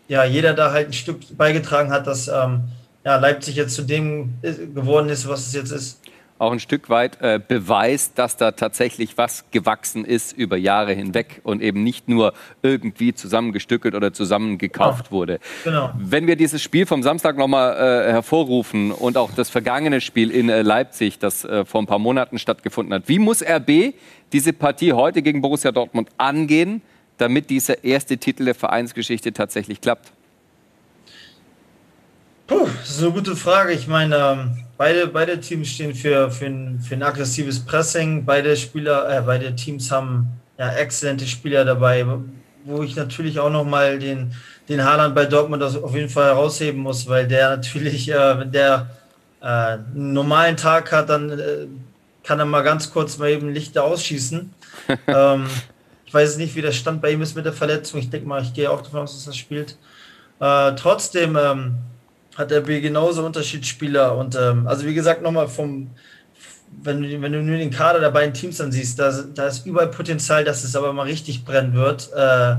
ja, jeder da halt ein Stück beigetragen hat, dass ähm, ja, Leipzig jetzt zu dem äh, geworden ist, was es jetzt ist auch ein Stück weit äh, beweist, dass da tatsächlich was gewachsen ist über Jahre hinweg und eben nicht nur irgendwie zusammengestückelt oder zusammengekauft ja, wurde. Genau. Wenn wir dieses Spiel vom Samstag nochmal äh, hervorrufen und auch das vergangene Spiel in äh, Leipzig, das äh, vor ein paar Monaten stattgefunden hat, wie muss RB diese Partie heute gegen Borussia Dortmund angehen, damit dieser erste Titel der Vereinsgeschichte tatsächlich klappt? Puh, das ist eine gute Frage. Ich meine, ähm Beide, beide Teams stehen für, für, ein, für ein aggressives Pressing. Beide Spieler, äh, beide Teams haben ja, exzellente Spieler dabei, wo ich natürlich auch nochmal den, den Haaland bei Dortmund auf jeden Fall herausheben muss, weil der natürlich, äh, wenn der äh, einen normalen Tag hat, dann äh, kann er mal ganz kurz mal eben Lichter ausschießen. *laughs* ähm, ich weiß nicht, wie der Stand bei ihm ist mit der Verletzung. Ich denke mal, ich gehe auch davon aus, dass er spielt. Äh, trotzdem, ähm, hat der B genauso Unterschiedsspieler. Und ähm, also wie gesagt, nochmal vom, wenn wenn du nur den Kader der beiden Teams dann siehst, da, da ist überall Potenzial, dass es aber mal richtig brennen wird, äh,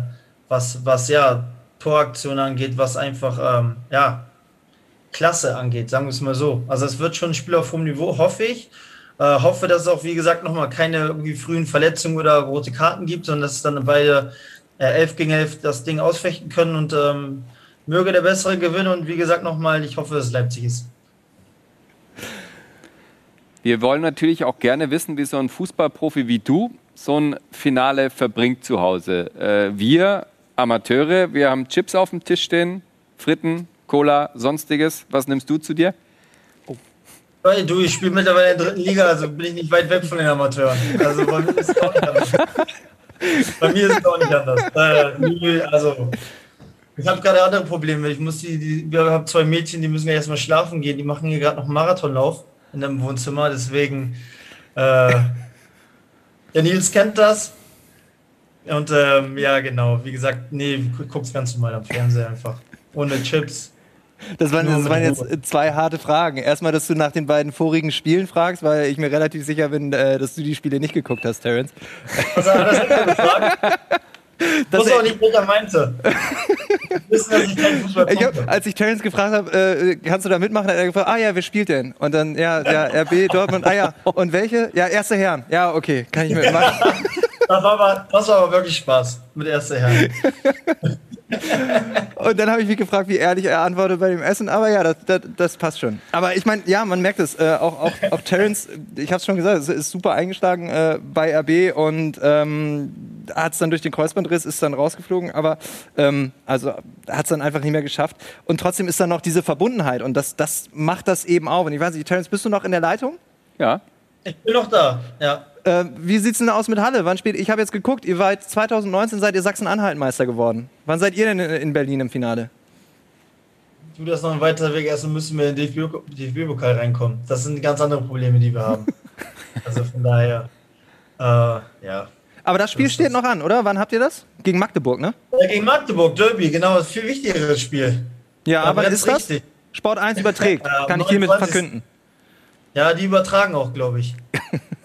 was, was ja Toraktion angeht, was einfach ähm, ja Klasse angeht, sagen wir es mal so. Also es wird schon ein Spiel auf hohem Niveau, hoffe ich. Äh, hoffe, dass es auch, wie gesagt, nochmal keine irgendwie frühen Verletzungen oder rote Karten gibt, sondern dass es dann beide äh, 11 gegen 11 das Ding ausfechten können und ähm, möge der Bessere gewinnen und wie gesagt nochmal, ich hoffe, dass es Leipzig ist. Wir wollen natürlich auch gerne wissen, wie so ein Fußballprofi wie du so ein Finale verbringt zu Hause. Äh, wir Amateure, wir haben Chips auf dem Tisch stehen, Fritten, Cola, sonstiges. Was nimmst du zu dir? Weil du, ich spiele mittlerweile in der dritten Liga, also bin ich nicht weit weg von den Amateuren. Also bei mir ist es auch nicht anders. *laughs* bei mir ist es auch nicht anders. Äh, also, ich habe gerade andere Probleme. Ich muss die, die wir haben zwei Mädchen, die müssen ja erstmal schlafen gehen. Die machen hier gerade noch einen Marathonlauf in einem Wohnzimmer. Deswegen, äh, *laughs* der Nils kennt das. Und ähm, ja, genau. Wie gesagt, nee, guck's ganz normal am Fernseher einfach. Ohne Chips. Das waren, das waren jetzt zwei harte Fragen. Erstmal, dass du nach den beiden vorigen Spielen fragst, weil ich mir relativ sicher bin, äh, dass du die Spiele nicht geguckt hast, Terence. Was hat das denn gefragt? *laughs* *laughs* Das muss auch nicht, was er meinte. *laughs* Wissen, dass ich keinen Fußball ich hab, Als ich Terence gefragt habe, äh, kannst du da mitmachen, hat er gefragt, ah ja, wer spielt denn? Und dann, ja, ja, RB, Dortmund, ah ja, und welche? Ja, erste Herren. Ja, okay, kann ich mitmachen. *laughs* das, war aber, das war aber wirklich Spaß mit erste Herren. Und dann habe ich mich gefragt, wie ehrlich er antwortet bei dem Essen. Aber ja, das, das, das passt schon. Aber ich meine, ja, man merkt es. Äh, auch, auch, auch Terence, ich habe es schon gesagt, es ist super eingeschlagen äh, bei RB und ähm, hat es dann durch den Kreuzbandriss, ist dann rausgeflogen. Aber ähm, also hat es dann einfach nicht mehr geschafft. Und trotzdem ist dann noch diese Verbundenheit und das, das macht das eben auch. Und ich weiß nicht, Terence, bist du noch in der Leitung? Ja. Ich bin noch da, ja. Äh, wie sieht es denn aus mit Halle? Wann spielt? Ich habe jetzt geguckt, ihr wart 2019 seid ihr Sachsen-Anhalt-Meister geworden. Wann seid ihr denn in Berlin im Finale? Du, das ist noch ein weiterer Weg. Erstmal müssen wir in den DFB-Pokal reinkommen. Das sind ganz andere Probleme, die wir haben. *laughs* also von daher, äh, ja. Aber das Spiel das steht noch an, oder? Wann habt ihr das? Gegen Magdeburg, ne? Ja, gegen Magdeburg, Derby, genau. Das ist viel wichtigeres Spiel. Ja, aber, aber ist das? Richtig. Sport 1 überträgt. *laughs* Kann ich hiermit verkünden. Ja, die übertragen auch, glaube ich.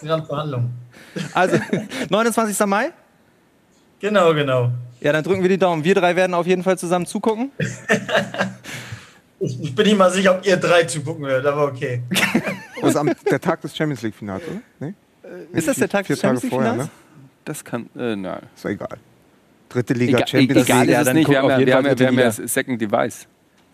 Die ganzen Verhandlungen. Also, *laughs* 29. Mai? Genau, genau. Ja, dann drücken wir die Daumen. Wir drei werden auf jeden Fall zusammen zugucken. ich bin nicht mal sicher, ob ihr drei zugucken werdet, aber okay. *laughs* Das ist am, der Tag des Champions League-Finals, oder? Nee? Ist das der Tag des Champions League-Finals? Ne? Das kann, äh, nein. Ist egal. Dritte Liga, Ega Champions League. Egal ist es nicht, wir haben, ja, wir haben, ja, wir haben ja Second Device.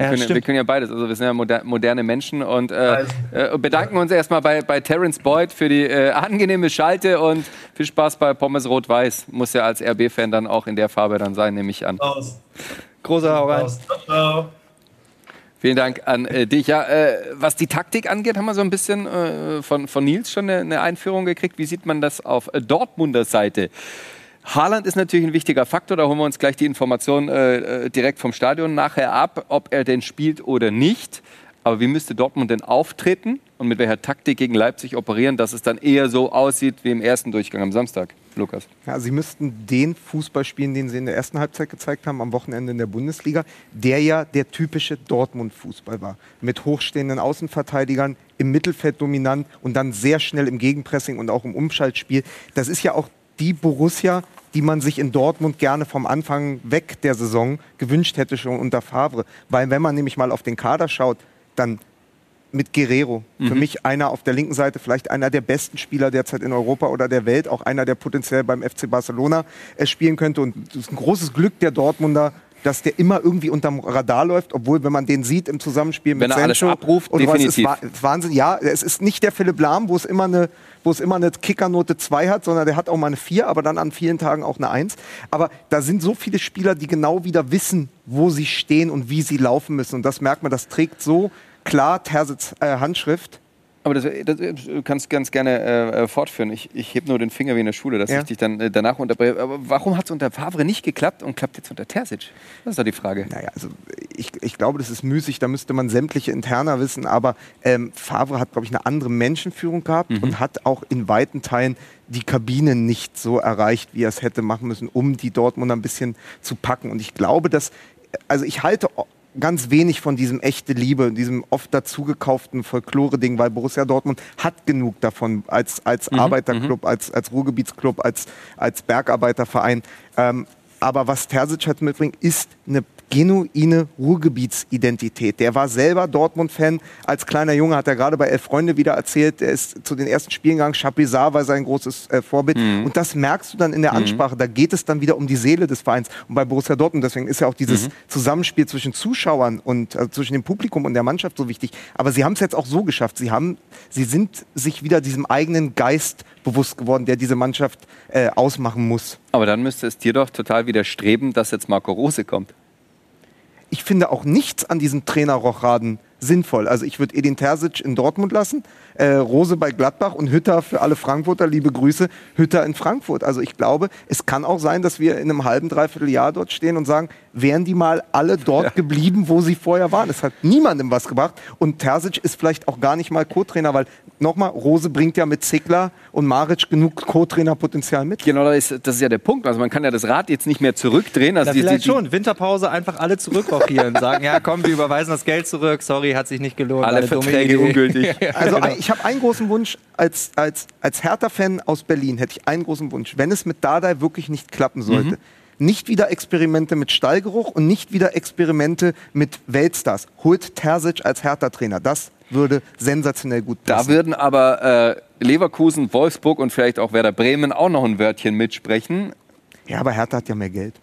Ja, wir, können, wir, können, ja beides. Also wir sind ja moder moderne Menschen und äh, äh, bedanken uns erstmal bei, bei Terence Boyd für die äh, angenehme Schalte und viel Spaß bei Pommes Rot-Weiß. Muss ja als RB-Fan dann auch in der Farbe dann sein, nehme ich an. Aus. Großer Hau rein. Ciao. Vielen Dank an äh, dich. Ja, äh, was die Taktik angeht, haben wir so ein bisschen äh, von, von Nils schon eine, eine, Einführung gekriegt. Wie sieht man das auf äh, Dortmunder Seite? Haaland ist natürlich ein wichtiger Faktor. Da holen wir uns gleich die Information äh, äh, direkt vom Stadion nachher ab, ob er denn spielt oder nicht. Aber wie müsste Dortmund denn auftreten und mit welcher Taktik gegen Leipzig operieren, dass es dann eher so aussieht wie im ersten Durchgang am Samstag? Lukas. Ja, sie müssten den Fußball spielen, den sie in der ersten Halbzeit gezeigt haben, am Wochenende in der Bundesliga, der ja der typische Dortmund-Fußball war. Mit hochstehenden Außenverteidigern, im Mittelfeld dominant und dann sehr schnell im Gegenpressing und auch im Umschaltspiel. Das ist ja auch die Borussia, die man sich in Dortmund gerne vom Anfang weg der Saison gewünscht hätte schon unter Favre. Weil wenn man nämlich mal auf den Kader schaut, dann mit Guerrero. Mhm. Für mich einer auf der linken Seite, vielleicht einer der besten Spieler derzeit in Europa oder der Welt, auch einer, der potenziell beim FC Barcelona äh, spielen könnte. Und das ist ein großes Glück der Dortmunder, dass der immer irgendwie unterm Radar läuft, obwohl, wenn man den sieht im Zusammenspiel mit wenn er Sancho, alles abruft, und definitiv. Was, ist Wahnsinn. Ja, es ist nicht der Philipp Lahm, wo es immer eine, wo es immer eine Kickernote 2 hat, sondern der hat auch mal eine 4, aber dann an vielen Tagen auch eine 1. Aber da sind so viele Spieler, die genau wieder wissen, wo sie stehen und wie sie laufen müssen. Und das merkt man, das trägt so klar Tersitz äh, Handschrift aber das, das, du kannst ganz gerne äh, fortführen. Ich, ich heb nur den Finger wie in der Schule, dass ja. ich dich dann äh, danach unterbreche. Aber warum hat es unter Favre nicht geklappt und klappt jetzt unter Terzic? Das ist doch die Frage. Naja, also ich, ich glaube, das ist müßig. Da müsste man sämtliche Interner wissen. Aber ähm, Favre hat, glaube ich, eine andere Menschenführung gehabt mhm. und hat auch in weiten Teilen die Kabine nicht so erreicht, wie er es hätte machen müssen, um die Dortmunder ein bisschen zu packen. Und ich glaube, dass, also ich halte ganz wenig von diesem echte Liebe, diesem oft dazugekauften Folklore-Ding, weil Borussia Dortmund hat genug davon als, als mhm, Arbeiterclub, mhm. als, als Ruhrgebietsclub, als, als Bergarbeiterverein. Ähm, aber was Terzic halt mitbringt, ist eine genuine Ruhrgebietsidentität. Der war selber Dortmund-Fan. Als kleiner Junge hat er gerade bei Elf Freunde wieder erzählt, er ist zu den ersten Spielen gegangen. Chapuisat war sein großes äh, Vorbild. Mhm. Und das merkst du dann in der Ansprache. Da geht es dann wieder um die Seele des Vereins. Und bei Borussia Dortmund, deswegen ist ja auch dieses Mhm. Zusammenspiel zwischen Zuschauern und also zwischen dem Publikum und der Mannschaft so wichtig. Aber sie haben es jetzt auch so geschafft. Sie, haben, sie sind sich wieder diesem eigenen Geist bewusst geworden, der diese Mannschaft äh, ausmachen muss. Aber dann müsste es dir doch total widerstreben, dass jetzt Marco Rose kommt. Ich finde auch nichts an diesem Trainer Rochraden sinnvoll. Also ich würde Edin Terzic in Dortmund lassen, äh, Rose bei Gladbach und Hütter für alle Frankfurter, liebe Grüße, Hütter in Frankfurt. Also ich glaube, es kann auch sein, dass wir in einem halben, dreiviertel Jahr dort stehen und sagen, wären die mal alle dort geblieben, wo sie vorher waren. Es hat niemandem was gebracht und Terzic ist vielleicht auch gar nicht mal Co-Trainer, weil nochmal, Rose bringt ja mit Zickler und Maric genug Co-Trainer-Potenzial mit. Genau, das ist, das ist ja der Punkt. Also man kann ja das Rad jetzt nicht mehr zurückdrehen. Also die- vielleicht die, die, schon. Winterpause einfach alle zurückrochieren. *laughs* Sagen, ja komm, wir überweisen das Geld zurück. Sorry, hat sich nicht gelohnt. Alle dumme Verträge ungültig. *laughs* Also genau. ich habe einen großen Wunsch als, als, als Hertha-Fan aus Berlin, hätte ich einen großen Wunsch. Wenn es mit Dardai wirklich nicht klappen sollte, nicht wieder Experimente mit Stallgeruch und nicht wieder Experimente mit Weltstars. Holt Terzic als Hertha-Trainer. Das würde sensationell gut Da passen. würden aber äh, Leverkusen, Wolfsburg und vielleicht auch Werder Bremen auch noch ein Wörtchen mitsprechen. ja, aber Hertha hat ja mehr Geld.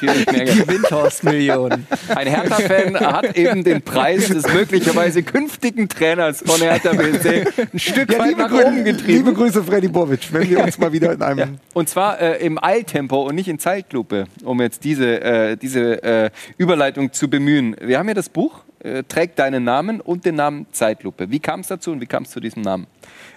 Die Windhorst-Millionen. Ein Hertha-Fan hat eben den Preis des möglicherweise künftigen Trainers von Hertha BSC ein Stück weit nach oben liebe getrieben. Grüße, Freddy Bobic, wenn wir uns mal wieder in einem... Und zwar äh, im Eiltempo und nicht in Zeitlupe, um jetzt diese, äh, diese äh, Überleitung zu bemühen. Wir haben ja das Buch, äh, trägt deinen Namen und den Namen Zeitlupe. Wie kam es dazu und wie kam es zu diesem Namen?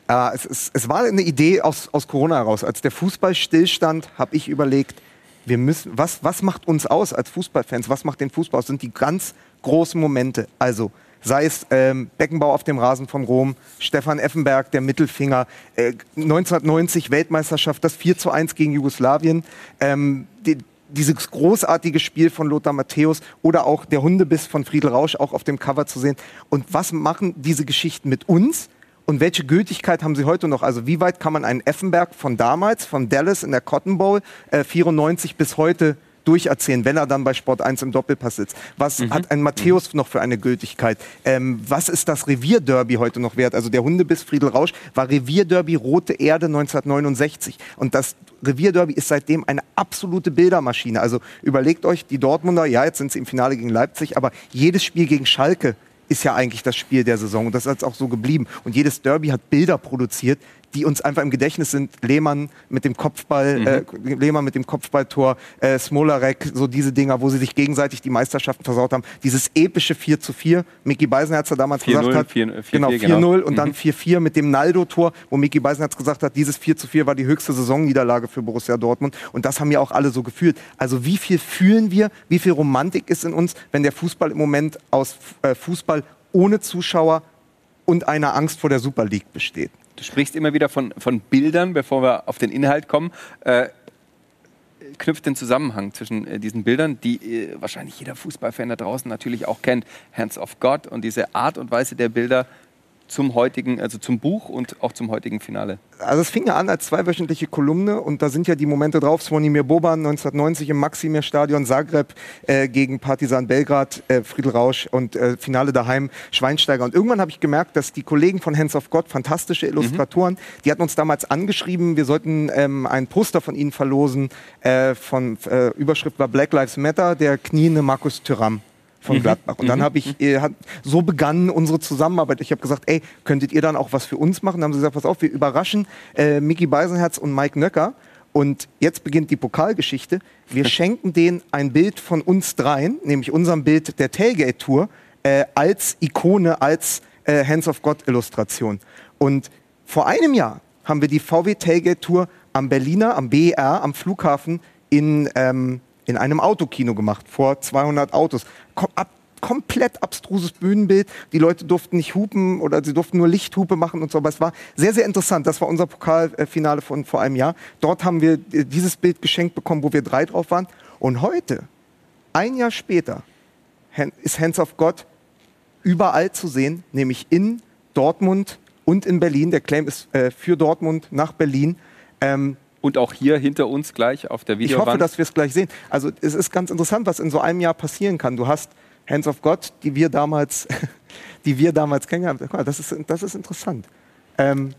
Äh, es, es, es war eine Idee aus, aus Corona heraus. Als der Fußball stillstand, habe ich überlegt, wir müssen, was, was macht uns aus als Fußballfans? Was macht den Fußball aus? Sind die ganz großen Momente. Also sei es ähm, Beckenbau auf dem Rasen von Rom, Stefan Effenberg, der Mittelfinger, äh, 1990 Weltmeisterschaft, das 4 zu 1 gegen Jugoslawien, ähm, die, dieses großartige Spiel von Lothar Matthäus oder auch der Hundebiss von Friedel Rausch auch auf dem Cover zu sehen. Und was machen diese Geschichten mit uns? Und welche Gültigkeit haben sie heute noch? Also wie weit kann man einen Effenberg von damals, von Dallas in der Cotton Bowl, äh, 94 bis heute durcherzählen, wenn er dann bei Sport 1 im Doppelpass sitzt? Was hat ein Matthäus noch für eine Gültigkeit? Ähm, was ist das Revierderby heute noch wert? Also der Hundebiss Friedel Rausch war Revierderby Rote Erde 1969. Und das Revierderby ist seitdem eine absolute Bildermaschine. Also überlegt euch, die Dortmunder, ja, jetzt sind sie im Finale gegen Leipzig, aber jedes Spiel gegen Schalke ist ja eigentlich das Spiel der Saison. Und das ist auch so geblieben. Und jedes Derby hat Bilder produziert, die uns einfach im Gedächtnis sind. Lehmann mit dem Kopfball, äh, Lehmann mit dem Kopfballtor, äh, Smolarek, so diese Dinger, wo sie sich gegenseitig die Meisterschaften versaut haben. Dieses epische 4 zu 4, Micky Beisenherz da damals 4-0, gesagt hat. 4-4, genau, 4-0 genau. und dann 4-4 mit dem Naldo-Tor, wo Micky Beisenherz gesagt hat, dieses 4 zu 4 war die höchste Saisonniederlage für Borussia Dortmund. Und das haben ja auch alle so gefühlt. Also wie viel fühlen wir, wie viel Romantik ist in uns, wenn der Fußball im Moment aus äh, Fußball ohne Zuschauer und einer Angst vor der Super League besteht. Du sprichst immer wieder von, von Bildern, bevor wir auf den Inhalt kommen. Äh, knüpft den Zusammenhang zwischen äh, diesen Bildern, die äh, wahrscheinlich jeder Fußballfan da draußen natürlich auch kennt. Hands of God und diese Art und Weise der Bilder zum heutigen, also zum Buch und auch zum heutigen Finale. Also es fing ja an als zweiwöchentliche Kolumne und da sind ja die Momente drauf. Svonimir Boban 1990 im Maximir-Stadion Zagreb äh, gegen Partisan Belgrad, äh, Friedel Rausch und äh, Finale daheim Schweinsteiger. Und irgendwann habe ich gemerkt, dass die Kollegen von Hands of God, fantastische Illustratoren, die hatten uns damals angeschrieben, wir sollten ähm, ein Poster von ihnen verlosen. Äh, von äh, Überschrift war Black Lives Matter, der kniende Markus Thüram von Gladbach. Und dann habe ich, äh, hat, so begann unsere Zusammenarbeit. Ich habe gesagt, ey, könntet ihr dann auch was für uns machen? Dann haben sie gesagt, pass auf, wir überraschen äh, Mickey Beisenherz und Mike Nöcker. Und jetzt beginnt die Pokalgeschichte. Wir *laughs* schenken denen ein Bild von uns dreien, nämlich unserem Bild der Tailgate-Tour, äh, als Ikone, als äh, Hands of God-Illustration. Und vor einem Jahr haben wir die VW Tailgate Tour am Berliner, am BER, am Flughafen in, ähm, in einem Autokino gemacht, vor 200 Autos. Kom ab, komplett abstruses Bühnenbild. Die Leute durften nicht hupen oder sie durften nur Lichthupe machen und so. Aber es war sehr, sehr interessant. Das war unser Pokalfinale von vor einem Jahr. Dort haben wir äh, dieses Bild geschenkt bekommen, wo wir drei drauf waren. Und heute, ein Jahr später, ist Hands of God überall zu sehen, nämlich in Dortmund und in Berlin. Der Claim ist äh, für Dortmund nach Berlin. Ähm, Und auch hier hinter uns gleich auf der Ich Videowand. hoffe, dass wir es gleich sehen. Also es ist ganz interessant, was in so einem Jahr passieren kann. Du hast Hands of God, die wir damals, *laughs* die wir damals kennengelernt haben. Das ist, das ist interessant. Ähm,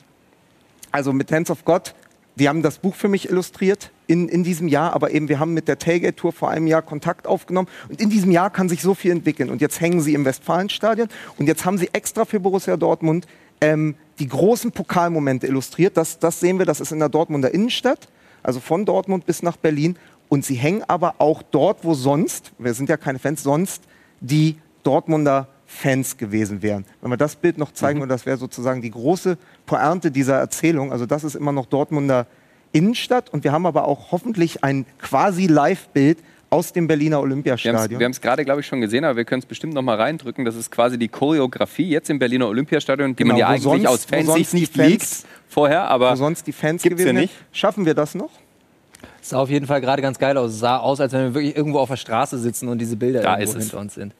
also mit Hands of God, die haben das Buch für mich illustriert in, in diesem Jahr, aber eben wir haben mit der Tailgate Tour vor einem Jahr Kontakt aufgenommen und in diesem Jahr kann sich so viel entwickeln und jetzt hängen sie im Westfalenstadion und jetzt haben sie extra für Borussia Dortmund ähm, die großen Pokalmomente illustriert. Das, das sehen wir, das ist in der Dortmunder Innenstadt, also von Dortmund bis nach Berlin und sie hängen aber auch dort, wo sonst, wir sind ja keine Fans, sonst die Dortmunder Fans gewesen wären. Wenn wir das Bild noch zeigen, und das wäre sozusagen die große Pointe dieser Erzählung, also das ist immer noch Dortmunder Innenstadt und wir haben aber auch hoffentlich ein quasi Live-Bild aus dem Berliner Wir haben Olympiastadion. es gerade, glaube ich, schon gesehen, aber wir können es bestimmt noch mal reindrücken. Das ist quasi die Choreografie jetzt im Berliner Olympiastadion, die man Genau, ja wo eigentlich sonst- aus Fansicht nicht Fans- liegt vorher, aber wo sonst die Fans gibt's ja gewesen wären. nicht. Schaffen wir das noch? Sah auf jeden Fall gerade ganz geil aus. Es sah aus, als wenn wir wirklich irgendwo auf der Straße sitzen und diese Bilder Da irgendwo ist es. hinter uns sind.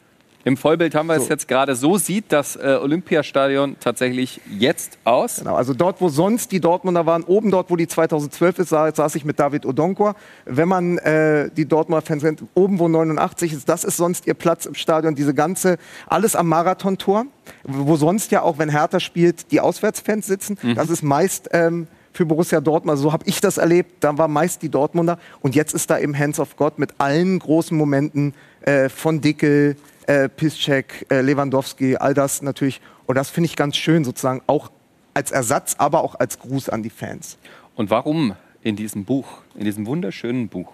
Im Vollbild haben wir es So. jetzt gerade so sieht das äh, Olympiastadion tatsächlich jetzt aus. Genau, also dort, wo sonst die Dortmunder waren, oben dort, wo die 2012 ist, sa- saß ich mit David Odonkor. Wenn man äh, die Dortmunder Fans kennt, oben, wo 89 ist, das ist sonst ihr Platz im Stadion, diese ganze, alles am Marathontor, wo sonst ja auch, wenn Hertha spielt, die Auswärtsfans sitzen. Das ist meist ähm, für Borussia Dortmund, also so habe ich das erlebt, da war meist die Dortmunder und jetzt ist da eben Hands of God mit allen großen Momenten äh, von Dickel, äh, Piszczek, äh, Lewandowski, all das natürlich. Und das finde ich ganz schön, sozusagen auch als Ersatz, aber auch als Gruß an die Fans. Und warum in diesem Buch, in diesem wunderschönen Buch,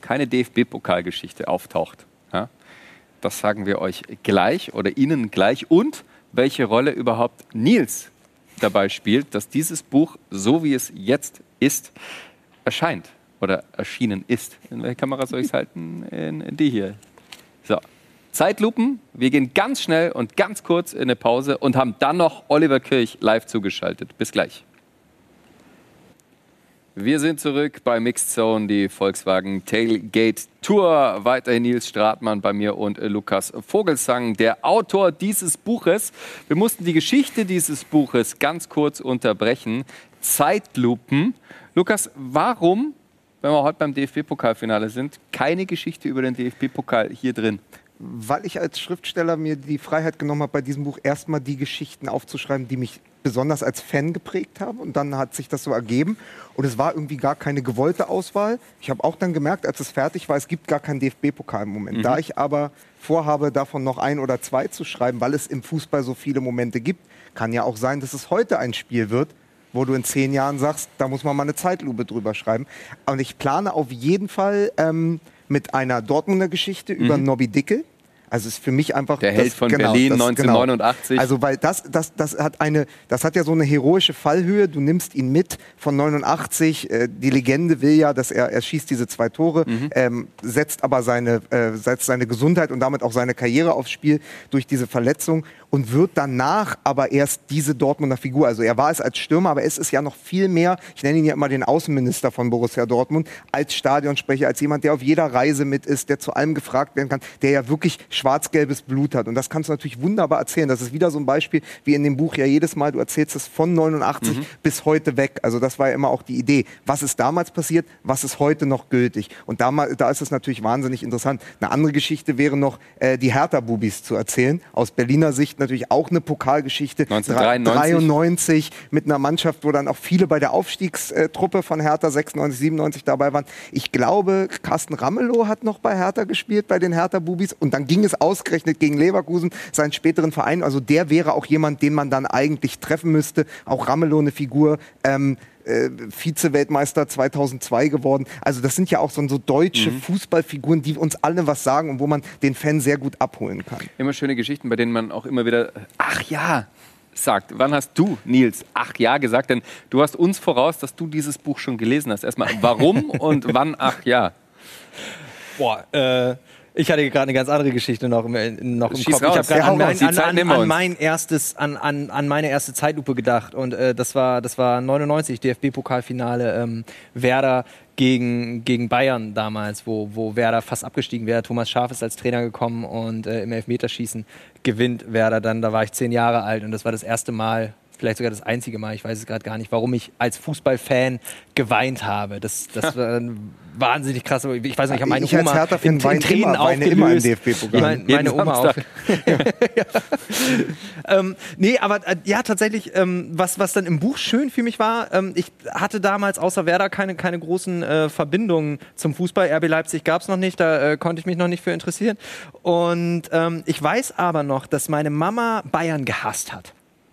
keine DFB-Pokalgeschichte auftaucht, ja, das sagen wir euch gleich oder Ihnen gleich. Und welche Rolle überhaupt Nils dabei spielt, dass dieses Buch, so wie es jetzt ist, erscheint oder erschienen ist. In welche Kamera soll ich es halten? In, die hier. So. Zeitlupen. Wir gehen ganz schnell und ganz kurz in eine Pause und haben dann noch Oliver Kirch live zugeschaltet. Bis gleich. Wir sind zurück bei Mixed Zone, die Volkswagen Tailgate Tour. Weiterhin Nils Stratmann bei mir und äh, Lukas Vogelsang, der Autor dieses Buches. Wir mussten die Geschichte dieses Buches ganz kurz unterbrechen. Zeitlupen. Lukas, warum, wenn wir heute beim DFB-Pokalfinale sind, keine Geschichte über den DFB-Pokal hier drin? Weil ich als Schriftsteller mir die Freiheit genommen habe, bei diesem Buch erstmal die Geschichten aufzuschreiben, die mich besonders als Fan geprägt haben. Und dann hat sich das so ergeben. Und es war irgendwie gar keine gewollte Auswahl. Ich habe auch dann gemerkt, als es fertig war, es gibt gar keinen DFB-Pokal im Moment. Da ich aber vorhabe, davon noch ein oder zwei zu schreiben, weil es im Fußball so viele Momente gibt, kann ja auch sein, dass es heute ein Spiel wird, wo du in zehn Jahren sagst, da muss man mal eine Zeitlupe drüber schreiben. Und ich plane auf jeden Fall ähm, mit einer Dortmunder Geschichte über Nobby Dickel. Also ist für mich einfach Mhm. Der Held von Berlin das- 1989. Also weil das, das, das hat eine, das hat ja so eine heroische Fallhöhe. Du nimmst ihn mit von 89. Äh, die Legende will ja, dass er, er schießt diese zwei Tore, Mhm. ähm, setzt aber seine, äh, setzt seine Gesundheit und damit auch seine Karriere aufs Spiel durch diese Verletzung und wird danach aber erst diese Dortmunder Figur. Also er war es als Stürmer, aber es ist ja noch viel mehr. Ich nenne ihn ja immer den Außenminister von Borussia Dortmund als Stadionsprecher, als jemand, der auf jeder Reise mit ist, der zu allem gefragt werden kann, der ja wirklich schwarz-gelbes Blut hat. Und das kannst du natürlich wunderbar erzählen. Das ist wieder so ein Beispiel, wie in dem Buch ja jedes Mal, du erzählst es von 89 bis heute weg. Also das war ja immer auch die Idee. Was ist damals passiert? Was ist heute noch gültig? Und da, da ist es natürlich wahnsinnig interessant. Eine andere Geschichte wäre noch, äh, die Hertha-Bubis zu erzählen. Aus Berliner Sicht natürlich auch eine Pokalgeschichte. 1993. 93 mit einer Mannschaft, wo dann auch viele bei der Aufstiegstruppe von Hertha 96, 97 dabei waren. Ich glaube, Carsten Ramelow hat noch bei Hertha gespielt, bei den Hertha-Bubis. Und dann ging es ausgerechnet gegen Leverkusen, seinen späteren Verein. Also der wäre auch jemand, den man dann eigentlich treffen müsste. Auch Ramelow eine Figur. Ähm, äh, Vize-Weltmeister 2002 geworden. Also das sind ja auch so, so deutsche Fußballfiguren, die uns alle was sagen und wo man den Fan sehr gut abholen kann. Immer schöne Geschichten, bei denen man auch immer wieder, ach ja, sagt. Wann hast du, Nils, ach ja gesagt? Denn du hast uns voraus, dass du dieses Buch schon gelesen hast. Erstmal, warum *laughs* und wann ach ja? Boah, äh, ich hatte gerade eine ganz andere Geschichte noch im, noch im Schieß Kopf. raus. Ich habe gerade Ja, an, an, an, an mein erstes, an, an, an meine erste Zeitlupe gedacht und äh, das war das war 99 DFB-Pokalfinale ähm, Werder gegen, gegen Bayern damals, wo, wo Werder fast abgestiegen wäre. Thomas Schaaf ist als Trainer gekommen und äh, im Elfmeterschießen gewinnt Werder dann. Da war ich zehn Jahre alt und das war das erste Mal vielleicht sogar das einzige Mal, ich weiß es gerade gar nicht, warum ich als Fußballfan geweint habe. Das, das *laughs* war wahnsinnig krass. Ich weiß nicht, ich habe meine ich Oma in, in Tränen immer, weine immer im aufgelöst. Mein, meine Oma auch. *laughs* Ähm, nee, aber äh, ja, tatsächlich, ähm, was, was dann im Buch schön für mich war, ähm, ich hatte damals außer Werder keine, keine großen äh, Verbindungen zum Fußball. RB Leipzig gab es noch nicht, da äh, konnte ich mich noch nicht für interessieren. Und ähm, ich weiß aber noch, dass meine Mama Bayern gehasst hat.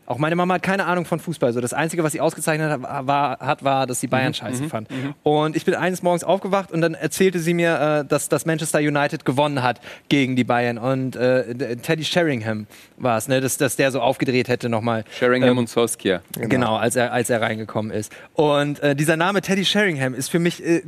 Auch meine Mama hat keine Ahnung von Fußball. So das Einzige, was sie ausgezeichnet hat, war, hat, war dass sie Bayern scheiße fand. Und ich bin eines Morgens aufgewacht und dann erzählte sie mir, äh, dass, dass Manchester United gewonnen hat gegen die Bayern. Und äh, Teddy Sheringham war es, ne? dass, dass der so aufgedreht hätte nochmal. Sheringham Ähm, und Solskjaer. Genau, als er, als er reingekommen ist. Und äh, dieser Name Teddy Sheringham ist für mich äh,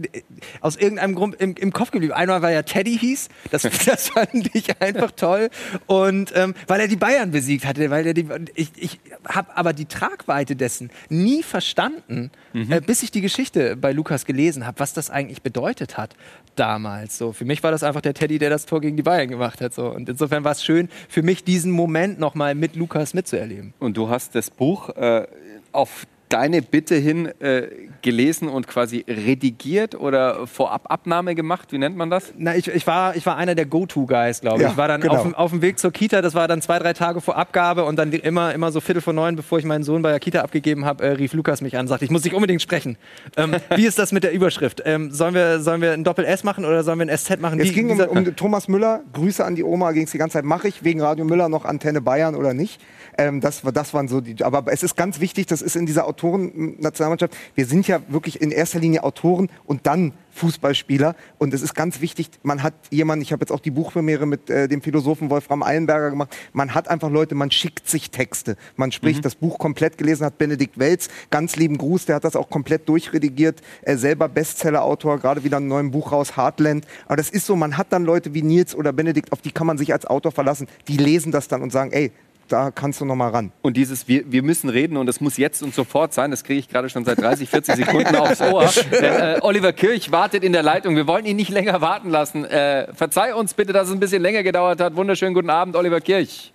aus irgendeinem Grund im, im Kopf geblieben. Einmal, weil er Teddy hieß, das, *laughs* das fand ich einfach toll. Und ähm, weil er die Bayern besiegt hatte, weil er die, ich, ich habe aber die Tragweite dessen nie verstanden, äh, bis ich die Geschichte bei Lukas gelesen habe, was das eigentlich bedeutet hat damals. So, für mich war das einfach der Teddy, der das Tor gegen die Bayern gemacht hat. So. Und insofern war es schön, für mich diesen Moment nochmal mit Lukas mitzuerleben. Und du hast das Buch äh, auf deine Bitte hin äh, gelesen und quasi redigiert oder Vorababnahme gemacht? Wie nennt man das? Na, ich, ich, war, ich war einer der Go-To-Guys, glaube ich. Ja, ich war dann genau. auf, dem- auf dem Weg zur Kita, das war dann zwei, drei Tage vor Abgabe und dann immer, immer so Viertel vor neun, bevor ich meinen Sohn bei der Kita abgegeben habe, äh, rief Lukas mich an und sagte, ich muss dich unbedingt sprechen. Ähm, *laughs* wie ist das mit der Überschrift? Ähm, sollen, wir, sollen wir ein Doppel-S machen oder sollen wir ein SZ machen? Es Wie- ging um, um Thomas Müller. Grüße an die Oma, ging es die ganze Zeit. Mache ich wegen Radio Müller noch Antenne Bayern oder nicht? Ähm, das, das waren so die. Aber es ist ganz wichtig, das ist in dieser Autoren-Nationalmannschaft. Wir sind ja wirklich in erster Linie Autoren und dann Fußballspieler. Und es ist ganz wichtig, man hat jemanden, ich habe jetzt auch die Buchpremiere mit äh, dem Philosophen Wolfram Eilenberger gemacht, man hat einfach Leute, man schickt sich Texte. Man spricht das Buch komplett gelesen, hat Benedikt Welz, ganz lieben Gruß, der hat das auch komplett durchredigiert, er selber Bestseller-Autor, gerade wieder ein neues Buch raus, Heartland. Aber das ist so, man hat dann Leute wie Nils oder Benedikt, auf die kann man sich als Autor verlassen, die lesen das dann und sagen, ey, da kannst du noch mal ran. Und dieses, wir, wir müssen reden und das muss jetzt und sofort sein, das kriege ich gerade schon seit 30, 40 Sekunden aufs Ohr. Äh, Oliver Kirch wartet in der Leitung. Wir wollen ihn nicht länger warten lassen. Äh, verzeih uns bitte, dass es ein bisschen länger gedauert hat. Wunderschönen guten Abend, Oliver Kirch.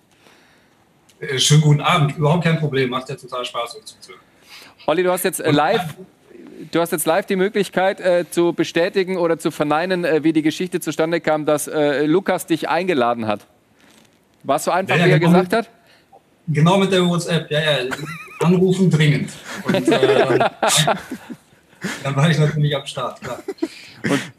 Äh, Schönen guten Abend. Überhaupt kein Problem. Macht ja total Spaß, euch zuzuhören. Olli, du hast jetzt äh, live. Du hast jetzt live die Möglichkeit äh, zu bestätigen oder zu verneinen, äh, wie die Geschichte zustande kam, dass äh, Lukas dich eingeladen hat. War es so einfach, Ja, ja, wie er genau. gesagt hat? Genau mit der WhatsApp. Ja, ja. Anrufen dringend. Und äh, dann war ich natürlich am Start. Klar.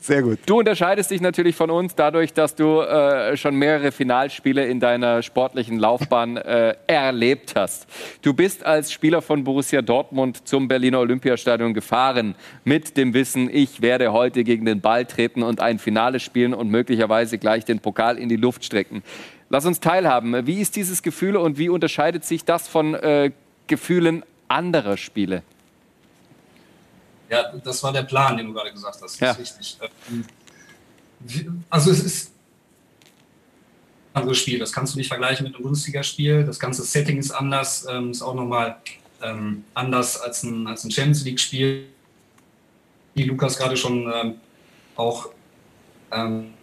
Sehr gut. Du unterscheidest dich natürlich von uns dadurch, dass du äh, schon mehrere Finalspiele in deiner sportlichen Laufbahn äh, erlebt hast. Du bist als Spieler von Borussia Dortmund zum Berliner Olympiastadion gefahren mit dem Wissen, ich werde heute gegen den Ball treten und ein Finale spielen und möglicherweise gleich den Pokal in die Luft strecken. Lass uns teilhaben. Wie ist dieses Gefühl und wie unterscheidet sich das von äh, Gefühlen anderer Spiele? Ja, das war der Plan, den du gerade gesagt hast. Das Ja. ist richtig. Ähm, Also es ist ein anderes Spiel. Das kannst du nicht vergleichen mit einem Bundesligaspiel. Das ganze Setting ist anders. Ähm, ist auch nochmal ähm, anders als ein, als ein Champions League-Spiel. Wie Lukas gerade schon ähm, auch ähm,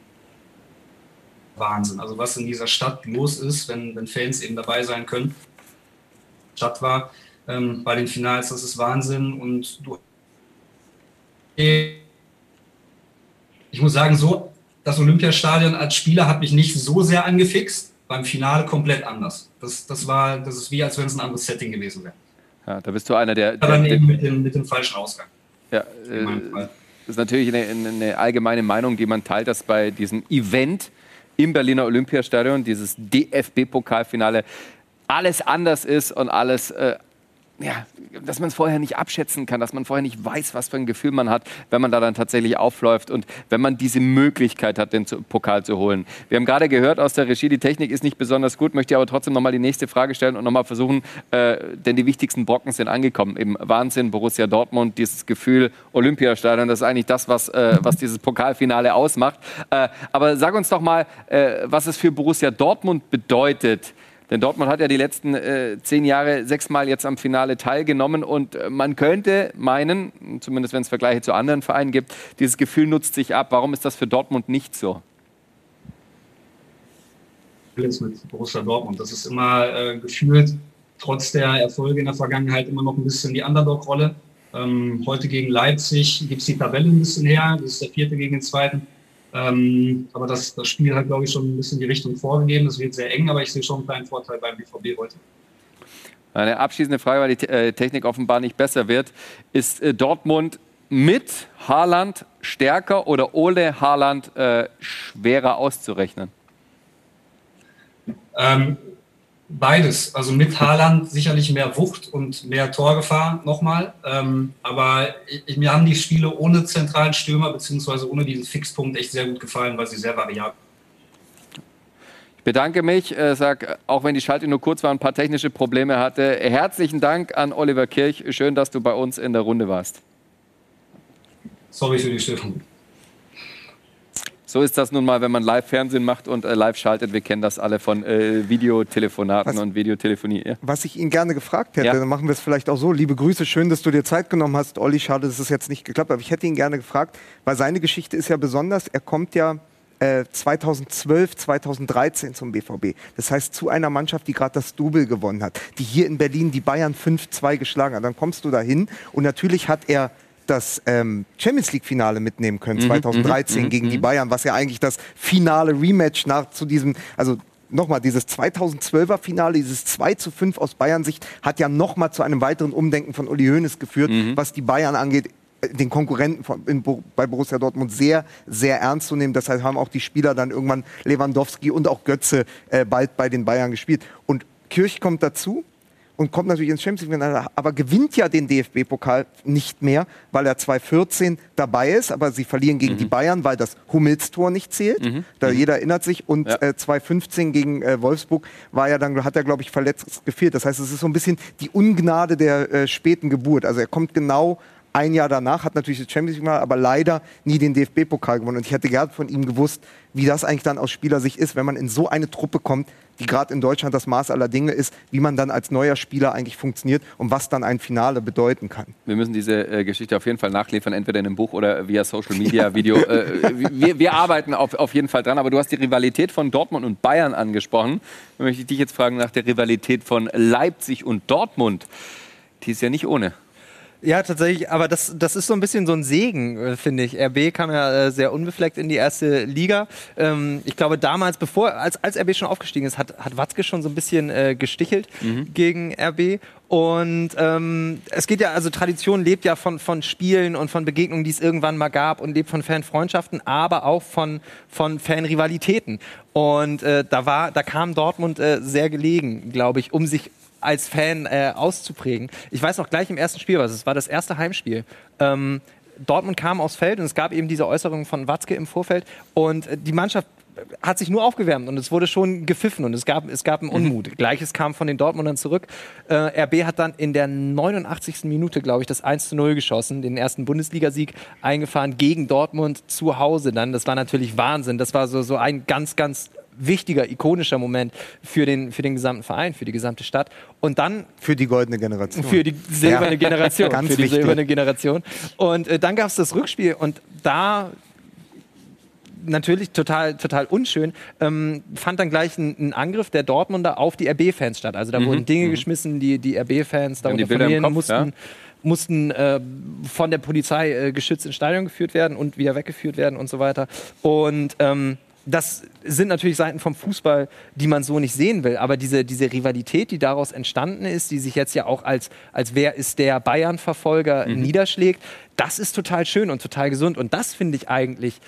Wahnsinn. Also was in dieser Stadt los ist, wenn, wenn Fans eben dabei sein können. Stadt war ähm, bei den Finals, das ist Wahnsinn. Und du ich muss sagen, so das Olympiastadion als Spieler hat mich nicht so sehr angefixt. Beim Finale komplett anders. Das, das war, das ist wie, als wenn es ein anderes Setting gewesen wäre. Ja, da bist du einer der. Aber der, eben mit dem, mit dem falschen Ausgang. ja, In meinem äh, Fall. Das ist natürlich eine, eine allgemeine Meinung, die man teilt, dass bei diesem Event im Berliner Olympiastadion, dieses DFB-Pokalfinale, alles anders ist und alles, äh, ja, dass man es vorher nicht abschätzen kann, dass man vorher nicht weiß, was für ein Gefühl man hat, wenn man da dann tatsächlich aufläuft und wenn man diese Möglichkeit hat, den Pokal zu holen. Wir haben gerade gehört aus der Regie, die Technik ist nicht besonders gut, möchte aber trotzdem nochmal die nächste Frage stellen und nochmal versuchen, äh, denn die wichtigsten Brocken sind angekommen. Im Wahnsinn, Borussia Dortmund, dieses Gefühl Olympiastadion, das ist eigentlich das, was, äh, was dieses Pokalfinale ausmacht. Äh, aber sag uns doch mal, äh, was es für Borussia Dortmund bedeutet, denn Dortmund hat ja die letzten äh, zehn Jahre sechsmal jetzt am Finale teilgenommen und äh, man könnte meinen, zumindest wenn es Vergleiche zu anderen Vereinen gibt, dieses Gefühl nutzt sich ab. Warum ist das für Dortmund nicht so? jetzt mit Borussia Dortmund. Das ist immer äh, gefühlt trotz der Erfolge in der Vergangenheit immer noch ein bisschen die Underdog-Rolle. Ähm, heute gegen Leipzig gibt es die Tabelle ein bisschen her. Das ist der vierte gegen den zweiten. Ähm, aber das, das Spiel hat, glaube ich, schon ein bisschen die Richtung vorgegeben. Es wird sehr eng, aber ich sehe schon einen kleinen Vorteil beim BVB heute. Eine abschließende Frage, weil die äh, Technik offenbar nicht besser wird. Ist äh, Dortmund mit Haaland stärker oder ohne Haaland äh, schwerer auszurechnen? Ähm, beides. Also mit Haaland sicherlich mehr Wucht und mehr Torgefahr nochmal. Ähm, aber ich, mir haben die Spiele ohne zentralen Stürmer beziehungsweise ohne diesen Fixpunkt echt sehr gut gefallen, weil sie sehr variabel Ich bedanke mich, äh, sag, auch wenn die Schalte nur kurz war, ein paar technische Probleme hatte. Herzlichen Dank an Oliver Kirch. Schön, dass du bei uns in der Runde warst. Sorry für die Störung. So ist das nun mal, wenn man Live-Fernsehen macht und äh, live schaltet. Wir kennen das alle von äh, Videotelefonaten was, und Videotelefonie. Ja. Was ich ihn gerne gefragt hätte, ja. dann machen wir es vielleicht auch so. Liebe Grüße, schön, dass du dir Zeit genommen hast. Olli, schade, dass es jetzt nicht geklappt hat. Aber ich hätte ihn gerne gefragt, weil seine Geschichte ist ja besonders. Er kommt ja 2012, äh, 2013 zum BVB. Das heißt, zu einer Mannschaft, die gerade das Double gewonnen hat, die hier in Berlin die Bayern 5-2 geschlagen hat. Dann kommst du dahin und natürlich hat er das ähm, Champions League-Finale mitnehmen können, 2013 mhm, mhm, gegen die mhm. Bayern, was ja eigentlich das finale Rematch nach zu diesem, also nochmal, dieses 2012er Finale, dieses 2 zu 5 aus Bayern-Sicht, hat ja nochmal zu einem weiteren Umdenken von Uli Hoeneß geführt, mhm. was die Bayern angeht äh, den Konkurrenten von, in, bei Borussia Dortmund sehr, sehr ernst zu nehmen. Deshalb haben auch die Spieler dann irgendwann Lewandowski und auch Götze äh, bald bei den Bayern gespielt. Und Kirch kommt dazu, und kommt natürlich ins Champions League, aber gewinnt ja den DFB-Pokal nicht mehr, weil er 2014 dabei ist, aber sie verlieren gegen mhm. die Bayern, weil das Hummels-Tor nicht zählt. Mhm. Da mhm. jeder erinnert sich. Und ja. äh, 2015 gegen äh, Wolfsburg war ja dann, hat er, glaube ich, verletzt gefehlt. Das heißt, es ist so ein bisschen die Ungnade der äh, späten Geburt. Also er kommt genau ein Jahr danach, hat natürlich das Champions League, aber leider nie den DFB-Pokal gewonnen. Und ich hätte gerne von ihm gewusst, wie das eigentlich dann aus Spielersicht ist, wenn man in so eine Truppe kommt, die gerade in Deutschland das Maß aller Dinge ist, wie man dann als neuer Spieler eigentlich funktioniert und was dann ein Finale bedeuten kann. Wir müssen diese äh, Geschichte auf jeden Fall nachliefern, entweder in einem Buch oder via Social Media *laughs* Video. äh, wir, wir, arbeiten auf, auf jeden Fall dran, aber du hast die Rivalität von Dortmund und Bayern angesprochen. Da möchte ich dich jetzt fragen nach der Rivalität von Leipzig und Dortmund. Die ist ja nicht ohne. Ja, tatsächlich, aber das, das ist so ein bisschen so ein Segen, äh, finde ich. RB kam ja äh, sehr unbefleckt in die erste Liga. Ähm, ich glaube, damals, bevor, als, als RB schon aufgestiegen ist, hat, hat Watzke schon so ein bisschen äh, gestichelt mhm. gegen RB. Und ähm, es geht ja, also Tradition lebt ja von, von Spielen und von Begegnungen, die es irgendwann mal gab und lebt von Fanfreundschaften, aber auch von, von Fanrivalitäten. Und äh, da war, da kam Dortmund äh, sehr gelegen, glaube ich, um sich als Fan äh, auszuprägen. Ich weiß noch gleich im ersten Spiel was, es war das erste Heimspiel. Ähm, Dortmund kam aufs Feld und es gab eben diese Äußerung von Watzke im Vorfeld und äh, die Mannschaft hat sich nur aufgewärmt und es wurde schon gepfiffen und es gab, es gab einen mhm. Unmut. Mhm. Gleiches kam von den Dortmundern zurück. Äh, RB hat dann in der 89. Minute, glaube ich, das 1 zu 0 geschossen, den ersten Bundesligasieg eingefahren gegen Dortmund zu Hause dann. Das war natürlich Wahnsinn. Das war so, so ein ganz, ganz wichtiger, ikonischer Moment für den, für den gesamten Verein, für die gesamte Stadt. Und dann. Für die goldene Generation. Für die silberne ja. Generation. *laughs* Ganz für die wichtig. silberne Generation. Und äh, dann gab es das Rückspiel und da natürlich total, total unschön, ähm, fand dann gleich ein, ein, Angriff der Dortmunder auf die RB-Fans statt. Also da mhm. wurden Dinge mhm. geschmissen, die die RB-Fans darunter verlieren Kopf, mussten. Ja? mussten äh, von der Polizei äh, geschützt ins Stadion geführt werden und wieder weggeführt werden und so weiter. Und ähm, das sind natürlich Seiten vom Fußball, die man so nicht sehen will. Aber diese, diese Rivalität, die daraus entstanden ist, die sich jetzt ja auch als, als wer ist der Bayern-Verfolger mhm. niederschlägt, das ist total schön und total gesund. Und das finde ich eigentlich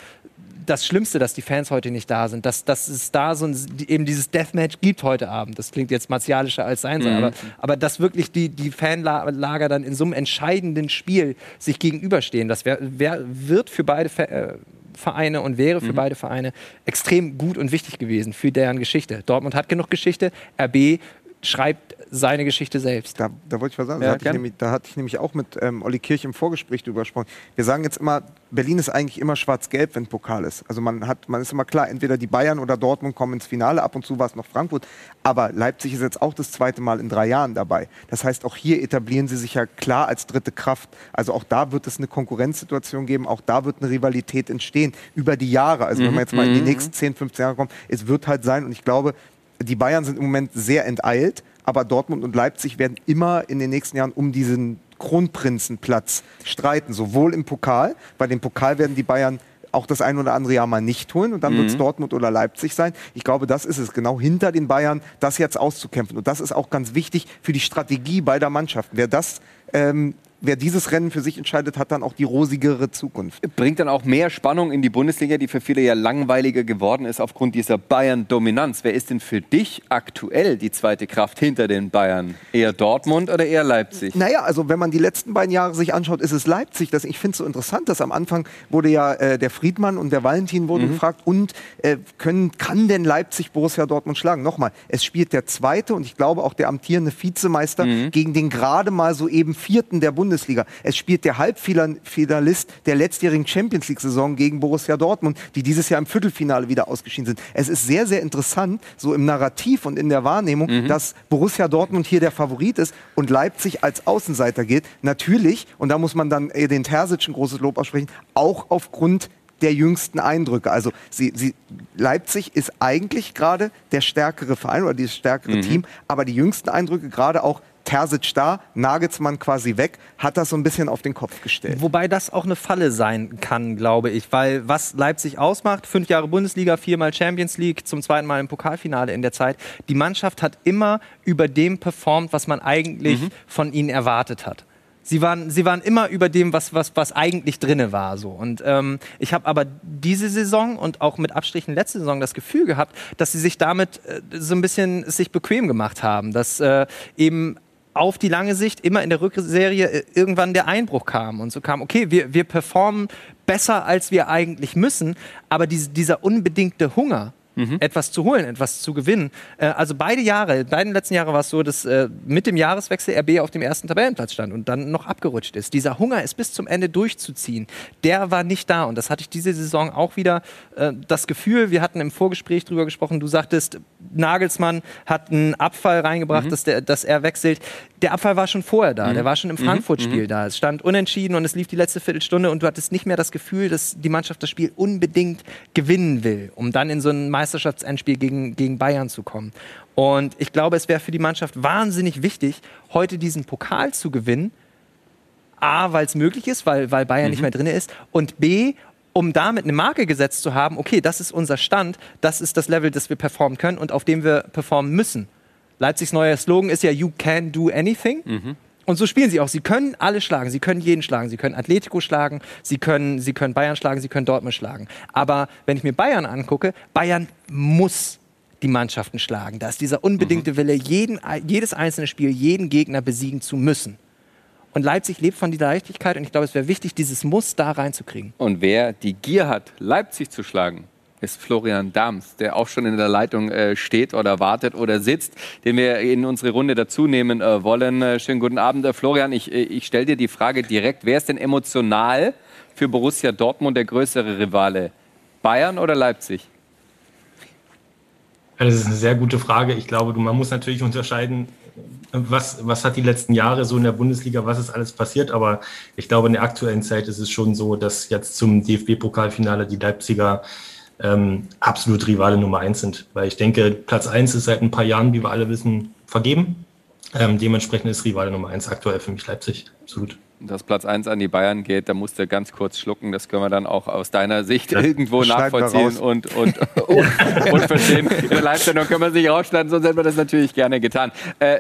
das Schlimmste, dass die Fans heute nicht da sind. Dass, dass es da so ein, eben dieses Deathmatch gibt heute Abend. Das klingt jetzt martialischer als sein soll, mhm. aber, aber dass wirklich die, die Fanlager dann in so einem entscheidenden Spiel sich gegenüberstehen, das wär, wär, wird für beide äh, Vereine und wäre für mhm. beide Vereine extrem gut und wichtig gewesen für deren Geschichte. Dortmund hat genug Geschichte, RB schreibt seine Geschichte selbst. Da, da wollte ich was sagen. Ja, da, hatte ich nämlich, da, hatte ich nämlich, auch mit ähm, Olli Kirch im Vorgespräch drüber gesprochen. Wir sagen jetzt immer, Berlin ist eigentlich immer schwarz-gelb, wenn Pokal ist. Also man, hat, man ist immer klar, entweder die Bayern oder Dortmund kommen ins Finale, ab und zu war es noch Frankfurt. Aber Leipzig ist jetzt auch das zweite Mal in drei Jahren dabei. Das heißt, auch hier etablieren sie sich ja klar als dritte Kraft. Also auch da wird es eine Konkurrenzsituation geben, auch da wird eine Rivalität entstehen über die Jahre. Also wenn man jetzt mal in die mhm. nächsten 10, 15 Jahre kommt, es wird halt sein, und ich glaube, die Bayern sind im Moment sehr enteilt, aber Dortmund und Leipzig werden immer in den nächsten Jahren um diesen Kronprinzenplatz streiten, sowohl im Pokal, bei dem Pokal werden die Bayern auch das ein oder andere Jahr mal nicht holen und dann wird es Dortmund oder Leipzig sein. Ich glaube, das ist es, genau hinter den Bayern, das jetzt auszukämpfen. Und das ist auch ganz wichtig für die Strategie beider Mannschaften. Wer das ähm, wer dieses Rennen für sich entscheidet, hat dann auch die rosigere Zukunft. Bringt dann auch mehr Spannung in die Bundesliga, die für viele ja langweiliger geworden ist aufgrund dieser Bayern-Dominanz. Wer ist denn für dich aktuell die zweite Kraft hinter den Bayern? Eher Dortmund oder eher Leipzig? Naja, also wenn man die letzten beiden Jahre sich anschaut, ist es Leipzig. Das, ich finde es so interessant, dass am Anfang wurde ja äh, der Friedmann und der Valentin wurden mhm. gefragt, und äh, können, kann denn Leipzig Borussia Dortmund schlagen? Nochmal, es spielt der zweite und ich glaube auch der amtierende Vizemeister mhm. gegen den gerade mal so eben vierten der Bundesliga. Bundesliga. Es spielt der Halbfinalist der letztjährigen Champions League-Saison gegen Borussia Dortmund, die dieses Jahr im Viertelfinale wieder ausgeschieden sind. Es ist sehr, sehr interessant, so im Narrativ und in der Wahrnehmung, mhm. dass Borussia Dortmund hier der Favorit ist und Leipzig als Außenseiter geht. Natürlich, und da muss man dann den Terzic ein großes Lob aussprechen, auch aufgrund der jüngsten Eindrücke. Also sie, sie, Leipzig ist eigentlich gerade der stärkere Verein oder das stärkere mhm. Team, aber die jüngsten Eindrücke, gerade auch Terzic da, Nagelsmann quasi weg, hat das so ein bisschen auf den Kopf gestellt. Wobei das auch eine Falle sein kann, glaube ich, weil was Leipzig ausmacht, fünf Jahre Bundesliga, viermal Champions League, zum zweiten Mal im Pokalfinale in der Zeit, die Mannschaft hat immer über dem performt, was man eigentlich mhm. von ihnen erwartet hat. Sie waren, sie waren immer über dem, was, was, was eigentlich drinne war. So. Und ähm, ich habe aber diese Saison und auch mit Abstrichen letzte Saison das Gefühl gehabt, dass sie sich damit äh, so ein bisschen sich bequem gemacht haben. Dass äh, eben auf die lange Sicht immer in der Rückserie äh, irgendwann der Einbruch kam und so kam, okay, wir, wir performen besser, als wir eigentlich müssen, aber diese, dieser unbedingte Hunger, mhm. etwas zu holen, etwas zu gewinnen. Äh, also beide Jahre, beiden letzten Jahre war es so, dass äh, mit dem Jahreswechsel RB auf dem ersten Tabellenplatz stand und dann noch abgerutscht ist. Dieser Hunger, es bis zum Ende durchzuziehen, der war nicht da. Und das hatte ich diese Saison auch wieder äh, das Gefühl, wir hatten im Vorgespräch drüber gesprochen, du sagtest, Nagelsmann hat einen Abfall reingebracht, mhm. dass, der, dass er wechselt. Der Abfall war schon vorher da, mhm. der war schon im mhm. Frankfurt-Spiel mhm. da. Es stand unentschieden und es lief die letzte Viertelstunde und du hattest nicht mehr das Gefühl, dass die Mannschaft das Spiel unbedingt gewinnen will, um dann in so ein Meisterschaftsendspiel gegen, gegen Bayern zu kommen. Und ich glaube, es wäre für die Mannschaft wahnsinnig wichtig, heute diesen Pokal zu gewinnen. A, weil es möglich ist, weil, weil Bayern mhm. nicht mehr drin ist. Und B, um damit eine Marke gesetzt zu haben, okay, das ist unser Stand, das ist das Level, das wir performen können und auf dem wir performen müssen. Leipzigs neuer Slogan ist ja You can do anything. Mhm. Und so spielen sie auch. Sie können alle schlagen. Sie können jeden schlagen. Sie können Atletico schlagen. Sie können, sie können Bayern schlagen. Sie können Dortmund schlagen. Aber wenn ich mir Bayern angucke, Bayern muss die Mannschaften schlagen. Da ist dieser unbedingte mhm. Wille, jeden, jedes einzelne Spiel, jeden Gegner besiegen zu müssen. Und Leipzig lebt von dieser Leichtigkeit und ich glaube, es wäre wichtig, dieses Muss da reinzukriegen. Und wer die Gier hat, Leipzig zu schlagen, ist Florian Dams, der auch schon in der Leitung äh, steht oder wartet oder sitzt, den wir in unsere Runde dazu nehmen äh, wollen. Äh, schönen guten Abend, äh, Florian. Ich, äh, ich stelle dir die Frage direkt, wer ist denn emotional für Borussia Dortmund der größere Rivale? Bayern oder Leipzig? Das ist eine sehr gute Frage. Ich glaube, man muss natürlich unterscheiden, was, was hat die letzten Jahre so in der Bundesliga, was ist alles passiert. Aber ich glaube, in der aktuellen Zeit ist es schon so, dass jetzt zum DFB-Pokalfinale die Leipziger ähm, absolut Rivale Nummer eins sind. Weil ich denke, Platz eins ist seit ein paar Jahren, wie wir alle wissen, vergeben. Ähm, dementsprechend ist Rivale Nummer eins aktuell für mich Leipzig. Absolut. Dass Platz 1 an die Bayern geht, da musst du ganz kurz schlucken. Das können wir dann auch aus deiner Sicht das irgendwo nachvollziehen und, und, *laughs* und, und, verstehen. In der Live-Sendung können wir es nicht rausschneiden, sonst hätten wir das natürlich gerne getan. Äh,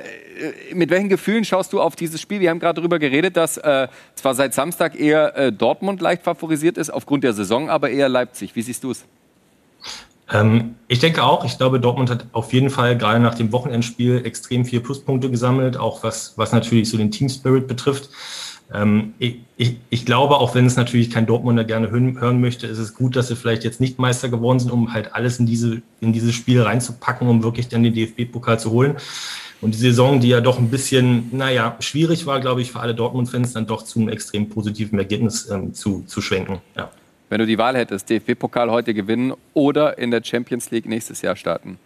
mit welchen Gefühlen schaust du auf dieses Spiel? Wir haben gerade darüber geredet, dass äh, zwar seit Samstag eher äh, Dortmund leicht favorisiert ist, aufgrund der Saison, aber eher Leipzig. Wie siehst du es? Ähm, ich denke auch, ich glaube, Dortmund hat auf jeden Fall gerade nach dem Wochenendspiel extrem viele Pluspunkte gesammelt, auch was, was natürlich so den Team Spirit betrifft. Ähm, ich, ich, ich, glaube, auch wenn es natürlich kein Dortmunder gerne hören, hören, möchte, ist es gut, dass sie vielleicht jetzt nicht Meister geworden sind, um halt alles in, diese, in dieses Spiel reinzupacken, um wirklich dann den DFB-Pokal zu holen. Und die Saison, die ja doch ein bisschen, naja, schwierig war, glaube ich, für alle Dortmund-Fans, dann doch zu einem extrem positiven Ergebnis ähm, zu, zu schwenken. Ja. Wenn du die Wahl hättest, DFB-Pokal heute gewinnen oder in der Champions League nächstes Jahr starten?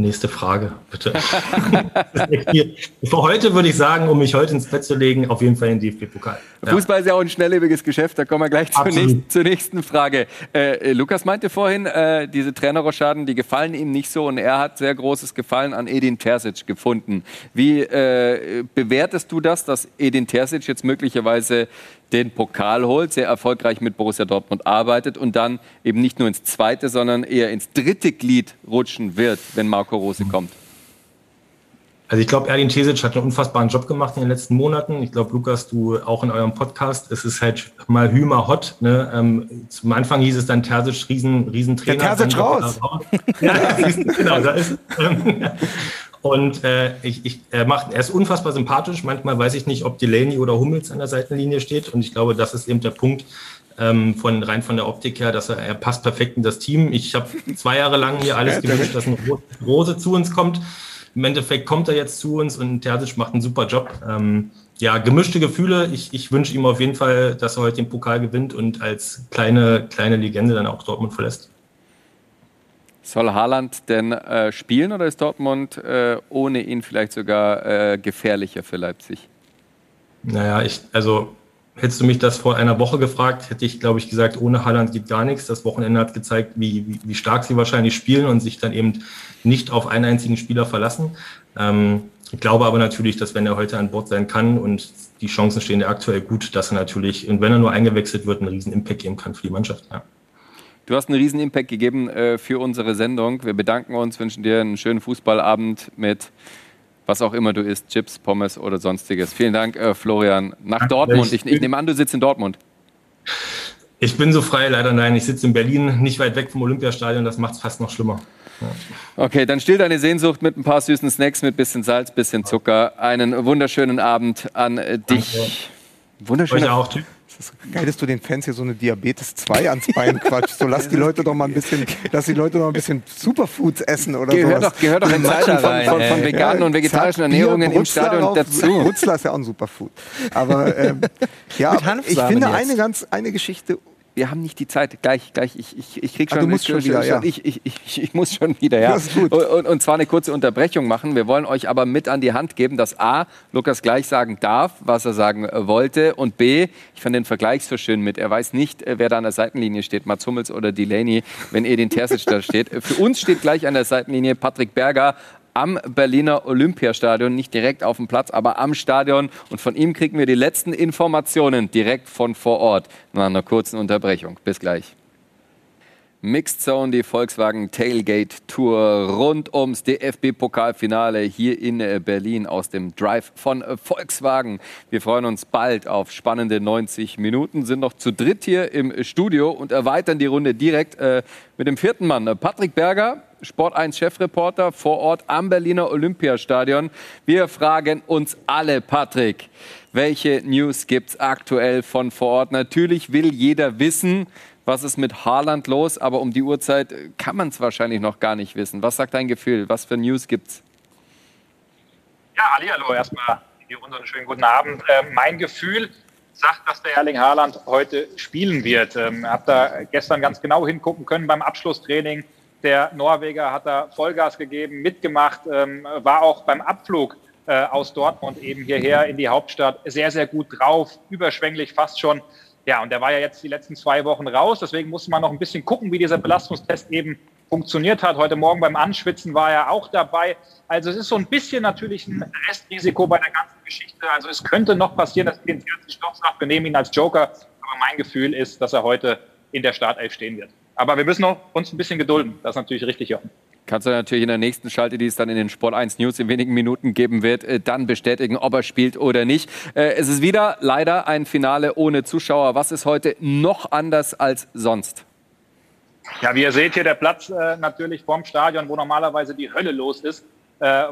Nächste Frage, bitte. *laughs* Für heute würde ich sagen, um mich heute ins Bett zu legen, auf jeden Fall den DFB-Pokal. Ja. Fußball ist ja auch ein schnelllebiges Geschäft, da kommen wir gleich zur, nächsten, zur nächsten Frage. Äh, Lukas meinte vorhin, äh, diese Trainerroschaden, die gefallen ihm nicht so und er hat sehr großes Gefallen an Edin Terzic gefunden. Wie äh, bewertest du das, dass Edin Terzic jetzt möglicherweise den Pokal holt, sehr erfolgreich mit Borussia Dortmund arbeitet und dann eben nicht nur ins zweite, sondern eher ins dritte Glied rutschen wird, wenn Marco Rose kommt? Also ich glaube, Erdin Cesic hat einen unfassbaren Job gemacht in den letzten Monaten. Ich glaube, Lukas, du auch in eurem Podcast. Es ist halt mal Hümer hot. Ne? Ähm, zum Anfang hieß es dann Terzic riesen, Riesentrainer. Der Terzic raus. raus. ja, genau, da ist ähm, *laughs* Und äh, ich, ich, er, macht, er ist unfassbar sympathisch. Manchmal weiß ich nicht, ob Delaney oder Hummels an der Seitenlinie steht. Und ich glaube, das ist eben der Punkt ähm, von rein von der Optik her, dass er, er passt perfekt in das Team. Ich habe zwei Jahre lang mir alles gewünscht, dass ein Rose zu uns kommt. Im Endeffekt kommt er jetzt zu uns und Terzic macht einen super Job. Ähm, ja, gemischte Gefühle. Ich, ich wünsche ihm auf jeden Fall, dass er heute den Pokal gewinnt und als kleine, kleine Legende dann auch Dortmund verlässt. Soll Haaland denn äh, spielen oder ist Dortmund äh, ohne ihn vielleicht sogar äh, gefährlicher für Leipzig? Naja, ich, also hättest du mich das vor einer Woche gefragt, hätte ich, glaube ich, gesagt, ohne Haaland geht gar nichts. Das Wochenende hat gezeigt, wie, wie, wie stark sie wahrscheinlich spielen und sich dann eben nicht auf einen einzigen Spieler verlassen. Ähm, ich glaube aber natürlich, dass wenn er heute an Bord sein kann und die Chancen stehen ja aktuell gut, dass er natürlich, und wenn er nur eingewechselt wird, einen riesen Impact geben kann für die Mannschaft. Ja. Du hast einen riesen Impact gegeben äh, für unsere Sendung. Wir bedanken uns, wünschen dir einen schönen Fußballabend mit was auch immer du isst, Chips, Pommes oder sonstiges. Vielen Dank, äh, Florian. Nach Ach, Dortmund. Ich, ich nehme an, du sitzt in Dortmund. Ich bin so frei, leider nein. Ich sitze in Berlin, nicht weit weg vom Olympiastadion. Das macht es fast noch schlimmer. Ja. Okay, dann still deine Sehnsucht mit ein paar süßen Snacks, mit bisschen Salz, bisschen Zucker. Einen wunderschönen Abend an dich. Danke. Wunderschöner. Euch auch. Tschüss. Das ist geil, dass du den Fans hier so eine Diabetes 2 ans Bein *laughs* quatschst. So lass die Leute doch mal ein bisschen, lass die Leute doch ein bisschen Superfoods essen oder so. Gehört doch, gehört doch in Zeiten von, von, von veganen ja, und vegetarischen Ernährungen im Stadion dazu. Brutzler ist ja auch ein Superfood. Aber ähm, *laughs* ja, ich finde eine ganz eine Geschichte wir haben nicht die Zeit. Gleich, gleich, ich, ich, ich krieg ah, schon. Ah, du musst schon wieder, ja. Ich, ich, ich, ich muss schon wieder, ja. Und, und, zwar eine kurze Unterbrechung machen. Wir wollen euch aber mit an die Hand geben, dass A, Lukas gleich sagen darf, was er sagen äh, wollte. Und B, ich fand den Vergleich so schön mit. Er weiß nicht, äh, wer da an der Seitenlinie steht, Mats Hummels oder Delaney, wenn Edin Terzic da steht. Für uns steht gleich an der Seitenlinie Patrick Berger, am Berliner Olympiastadion, nicht direkt auf dem Platz, aber am Stadion. Und von ihm kriegen wir die letzten Informationen direkt von vor Ort nach einer kurzen Unterbrechung. Bis gleich. Mixed Zone, die Volkswagen Tailgate Tour rund ums DFB-Pokalfinale hier in äh, Berlin aus dem Drive von äh, Volkswagen. Wir freuen uns bald auf spannende 90 Minuten, sind noch zu dritt hier im Studio und erweitern die Runde direkt äh, mit dem vierten Mann, Patrick Berger, Sport 1 Chefreporter vor Ort am Berliner Olympiastadion. Wir fragen uns alle, Patrick, welche News gibt es aktuell von vor Ort? Natürlich will jeder wissen, was ist mit Haaland los, aber um die Uhrzeit kann man es wahrscheinlich noch gar nicht wissen. Was sagt dein Gefühl? Was für News gibt's? Ja, Ali, hallo, erstmal hier unseren schönen guten Abend. Äh, mein Gefühl sagt, dass der Erling Haaland heute spielen wird. Ähm, habe da gestern ganz genau hingucken können beim Abschlusstraining. Der Norweger hat da Vollgas gegeben, mitgemacht, ähm, war auch beim Abflug äh, aus Dortmund eben hierher in die Hauptstadt sehr, sehr gut drauf, überschwänglich fast schon. Ja, und der war ja jetzt die letzten zwei Wochen raus. Deswegen musste man noch ein bisschen gucken, wie dieser Belastungstest eben funktioniert hat. Heute Morgen beim Anschwitzen war er auch dabei. Also es ist so ein bisschen natürlich ein Restrisiko bei der ganzen Geschichte. Also es könnte noch passieren, dass Jens Stoff sagt, wir nehmen ihn als Joker. Aber mein Gefühl ist, dass er heute in der Startelf stehen wird. Aber wir müssen noch uns ein bisschen gedulden. Das ist natürlich richtig, Jochen. Kannst du natürlich in der nächsten Schalte, die es dann in den Sport 1 News in wenigen Minuten geben wird, äh, dann bestätigen, ob er spielt oder nicht. Äh, es ist wieder leider ein Finale ohne Zuschauer. Was ist heute noch anders als sonst? Ja, wie ihr seht hier der Platz äh, natürlich vorm Stadion, wo normalerweise die Hölle los ist,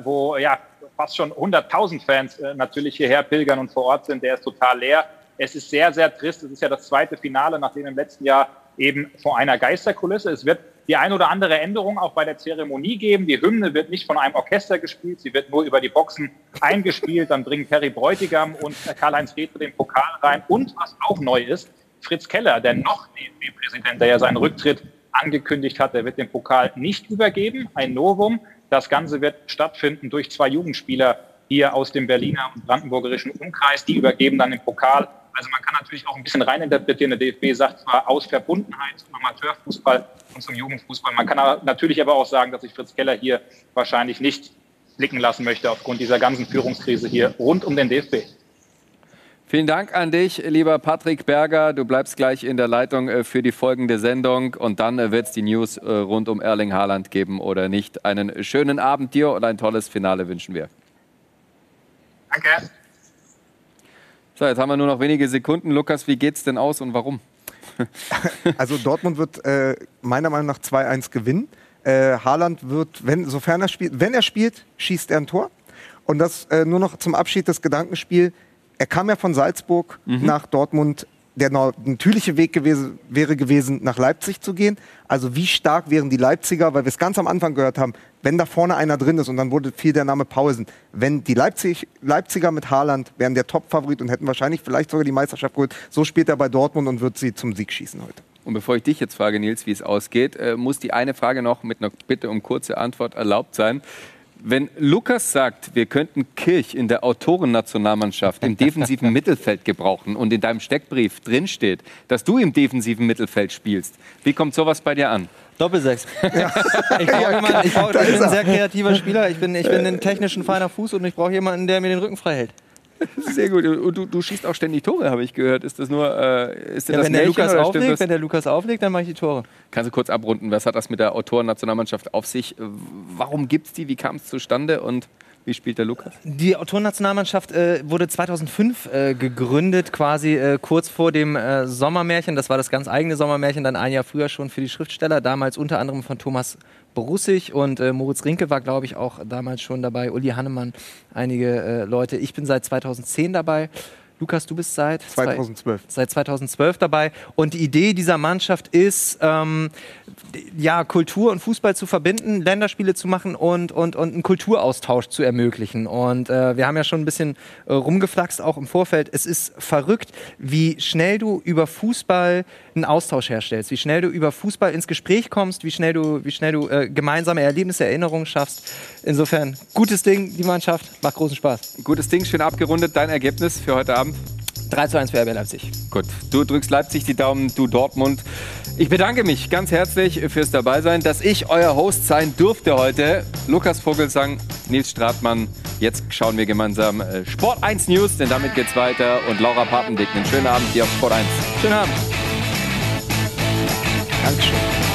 wo ja fast schon 100.000 Fans natürlich hierher pilgern und vor Ort sind. Der ist total leer. Es ist sehr, sehr trist. Es ist ja das zweite Finale, nachdem im letzten Jahr eben vor einer Geisterkulisse. Es wird die ein oder andere Änderung auch bei der Zeremonie geben. Die Hymne wird nicht von einem Orchester gespielt, sie wird nur über die Boxen *laughs* eingespielt. Dann bringen Perry Bräutigam und Karl-Heinz Riedle den Pokal rein. Und was auch neu ist, Fritz Keller, der noch DFB-Präsident, der ja seinen Rücktritt angekündigt hat, der wird den Pokal nicht übergeben, ein Novum. Das Ganze wird stattfinden durch zwei Jugendspieler hier aus dem Berliner und brandenburgerischen Umkreis. Die übergeben dann den Pokal. Also man kann natürlich auch ein bisschen reininterpretieren. Der DFB sagt zwar aus Verbundenheit zum Amateurfußball und zum Jugendfußball. Man kann natürlich aber auch sagen, dass sich Fritz Keller hier wahrscheinlich nicht blicken lassen möchte aufgrund dieser ganzen Führungskrise hier rund um den DFB. Vielen Dank an dich, lieber Patrick Berger. Du bleibst gleich in der Leitung äh, für die folgende Sendung und dann äh, wird es die News äh, rund um Erling Haaland geben oder nicht. Einen schönen Abend dir und ein tolles Finale wünschen wir. Danke. So, jetzt haben wir nur noch wenige Sekunden. Lukas, wie geht's denn aus und warum? *laughs* also Dortmund wird äh, meiner Meinung nach 2-1 gewinnen. Äh, Haaland wird, wenn, sofern er spielt, wenn er spielt, schießt er ein Tor. Und das äh, nur noch zum Abschied des Gedankenspiels er kam ja von Salzburg mhm. nach Dortmund. Der natürliche Weg gewesen, wäre gewesen, nach Leipzig zu gehen. Also wie stark wären die Leipziger, weil wir es ganz am Anfang gehört haben, wenn da vorne einer drin ist und dann wurde viel der Name Pausen. Wenn die Leipzig, Leipziger mit Haaland wären der Top-Favorit und hätten wahrscheinlich vielleicht sogar die Meisterschaft geholt. So spielt er bei Dortmund und wird sie zum Sieg schießen heute. Und bevor ich dich jetzt frage, Nils, wie es ausgeht, äh, muss die eine Frage noch mit einer Bitte um kurze Antwort erlaubt sein. Wenn Lukas sagt, wir könnten Kirch in der Autorennationalmannschaft im defensiven *laughs* Mittelfeld gebrauchen und in deinem Steckbrief drinsteht, dass du im defensiven Mittelfeld spielst, wie kommt sowas bei dir an? Doppelsechs. *laughs* Ja. Ich, brauch jemanden, ich, brauch, ich bin ein sehr kreativer Spieler. Ich bin, ich bin ein technischen feiner Fuß und ich brauche jemanden, der mir den Rücken frei hält. *laughs* Sehr gut. Und du, du schießt auch ständig Tore, habe ich gehört. Ist das nur. Äh, ist ja, das wenn, der Lukas auflegt, wenn der Lukas auflegt, dann mache ich die Tore. Kannst du kurz abrunden? Was hat das mit der Autorennationalmannschaft auf sich? Warum gibt es die? Wie kam es zustande? Und wie spielt der Lukas? Die Autorennationalmannschaft äh, wurde 2005 äh, gegründet, quasi äh, kurz vor dem äh, Sommermärchen. Das war das ganz eigene Sommermärchen, dann ein Jahr früher schon für die Schriftsteller, damals unter anderem von Thomas Borussig und äh, Moritz Rinke war, glaube ich, auch damals schon dabei, Uli Hannemann, einige äh, Leute. Ich bin seit 2010 dabei. Lukas, du bist seit 2012. Zwei, seit 2012 dabei. Und die Idee dieser Mannschaft ist, ähm, ja, Kultur und Fußball zu verbinden, Länderspiele zu machen und, und, und einen Kulturaustausch zu ermöglichen. Und äh, wir haben ja schon ein bisschen äh, rumgeflaxt, auch im Vorfeld. Es ist verrückt, wie schnell du über Fußball einen Austausch herstellst, wie schnell du über Fußball ins Gespräch kommst, wie schnell du, wie schnell du äh, gemeinsame Erlebnisse, Erinnerungen schaffst. Insofern, gutes Ding, die Mannschaft, macht großen Spaß. Gutes Ding, schön abgerundet. Dein Ergebnis für heute Abend? 3 zu 1 für RB Leipzig. Gut, du drückst Leipzig die Daumen, du Dortmund. Ich bedanke mich ganz herzlich fürs Dabeisein, dass ich euer Host sein durfte heute. Lukas Vogelsang, Nils Stratmann. Jetzt schauen wir gemeinsam äh, Sport 1 News, denn damit geht's weiter. Und Laura Papendick, einen schönen Abend hier auf Sport 1. Schönen Abend. Dankeschön.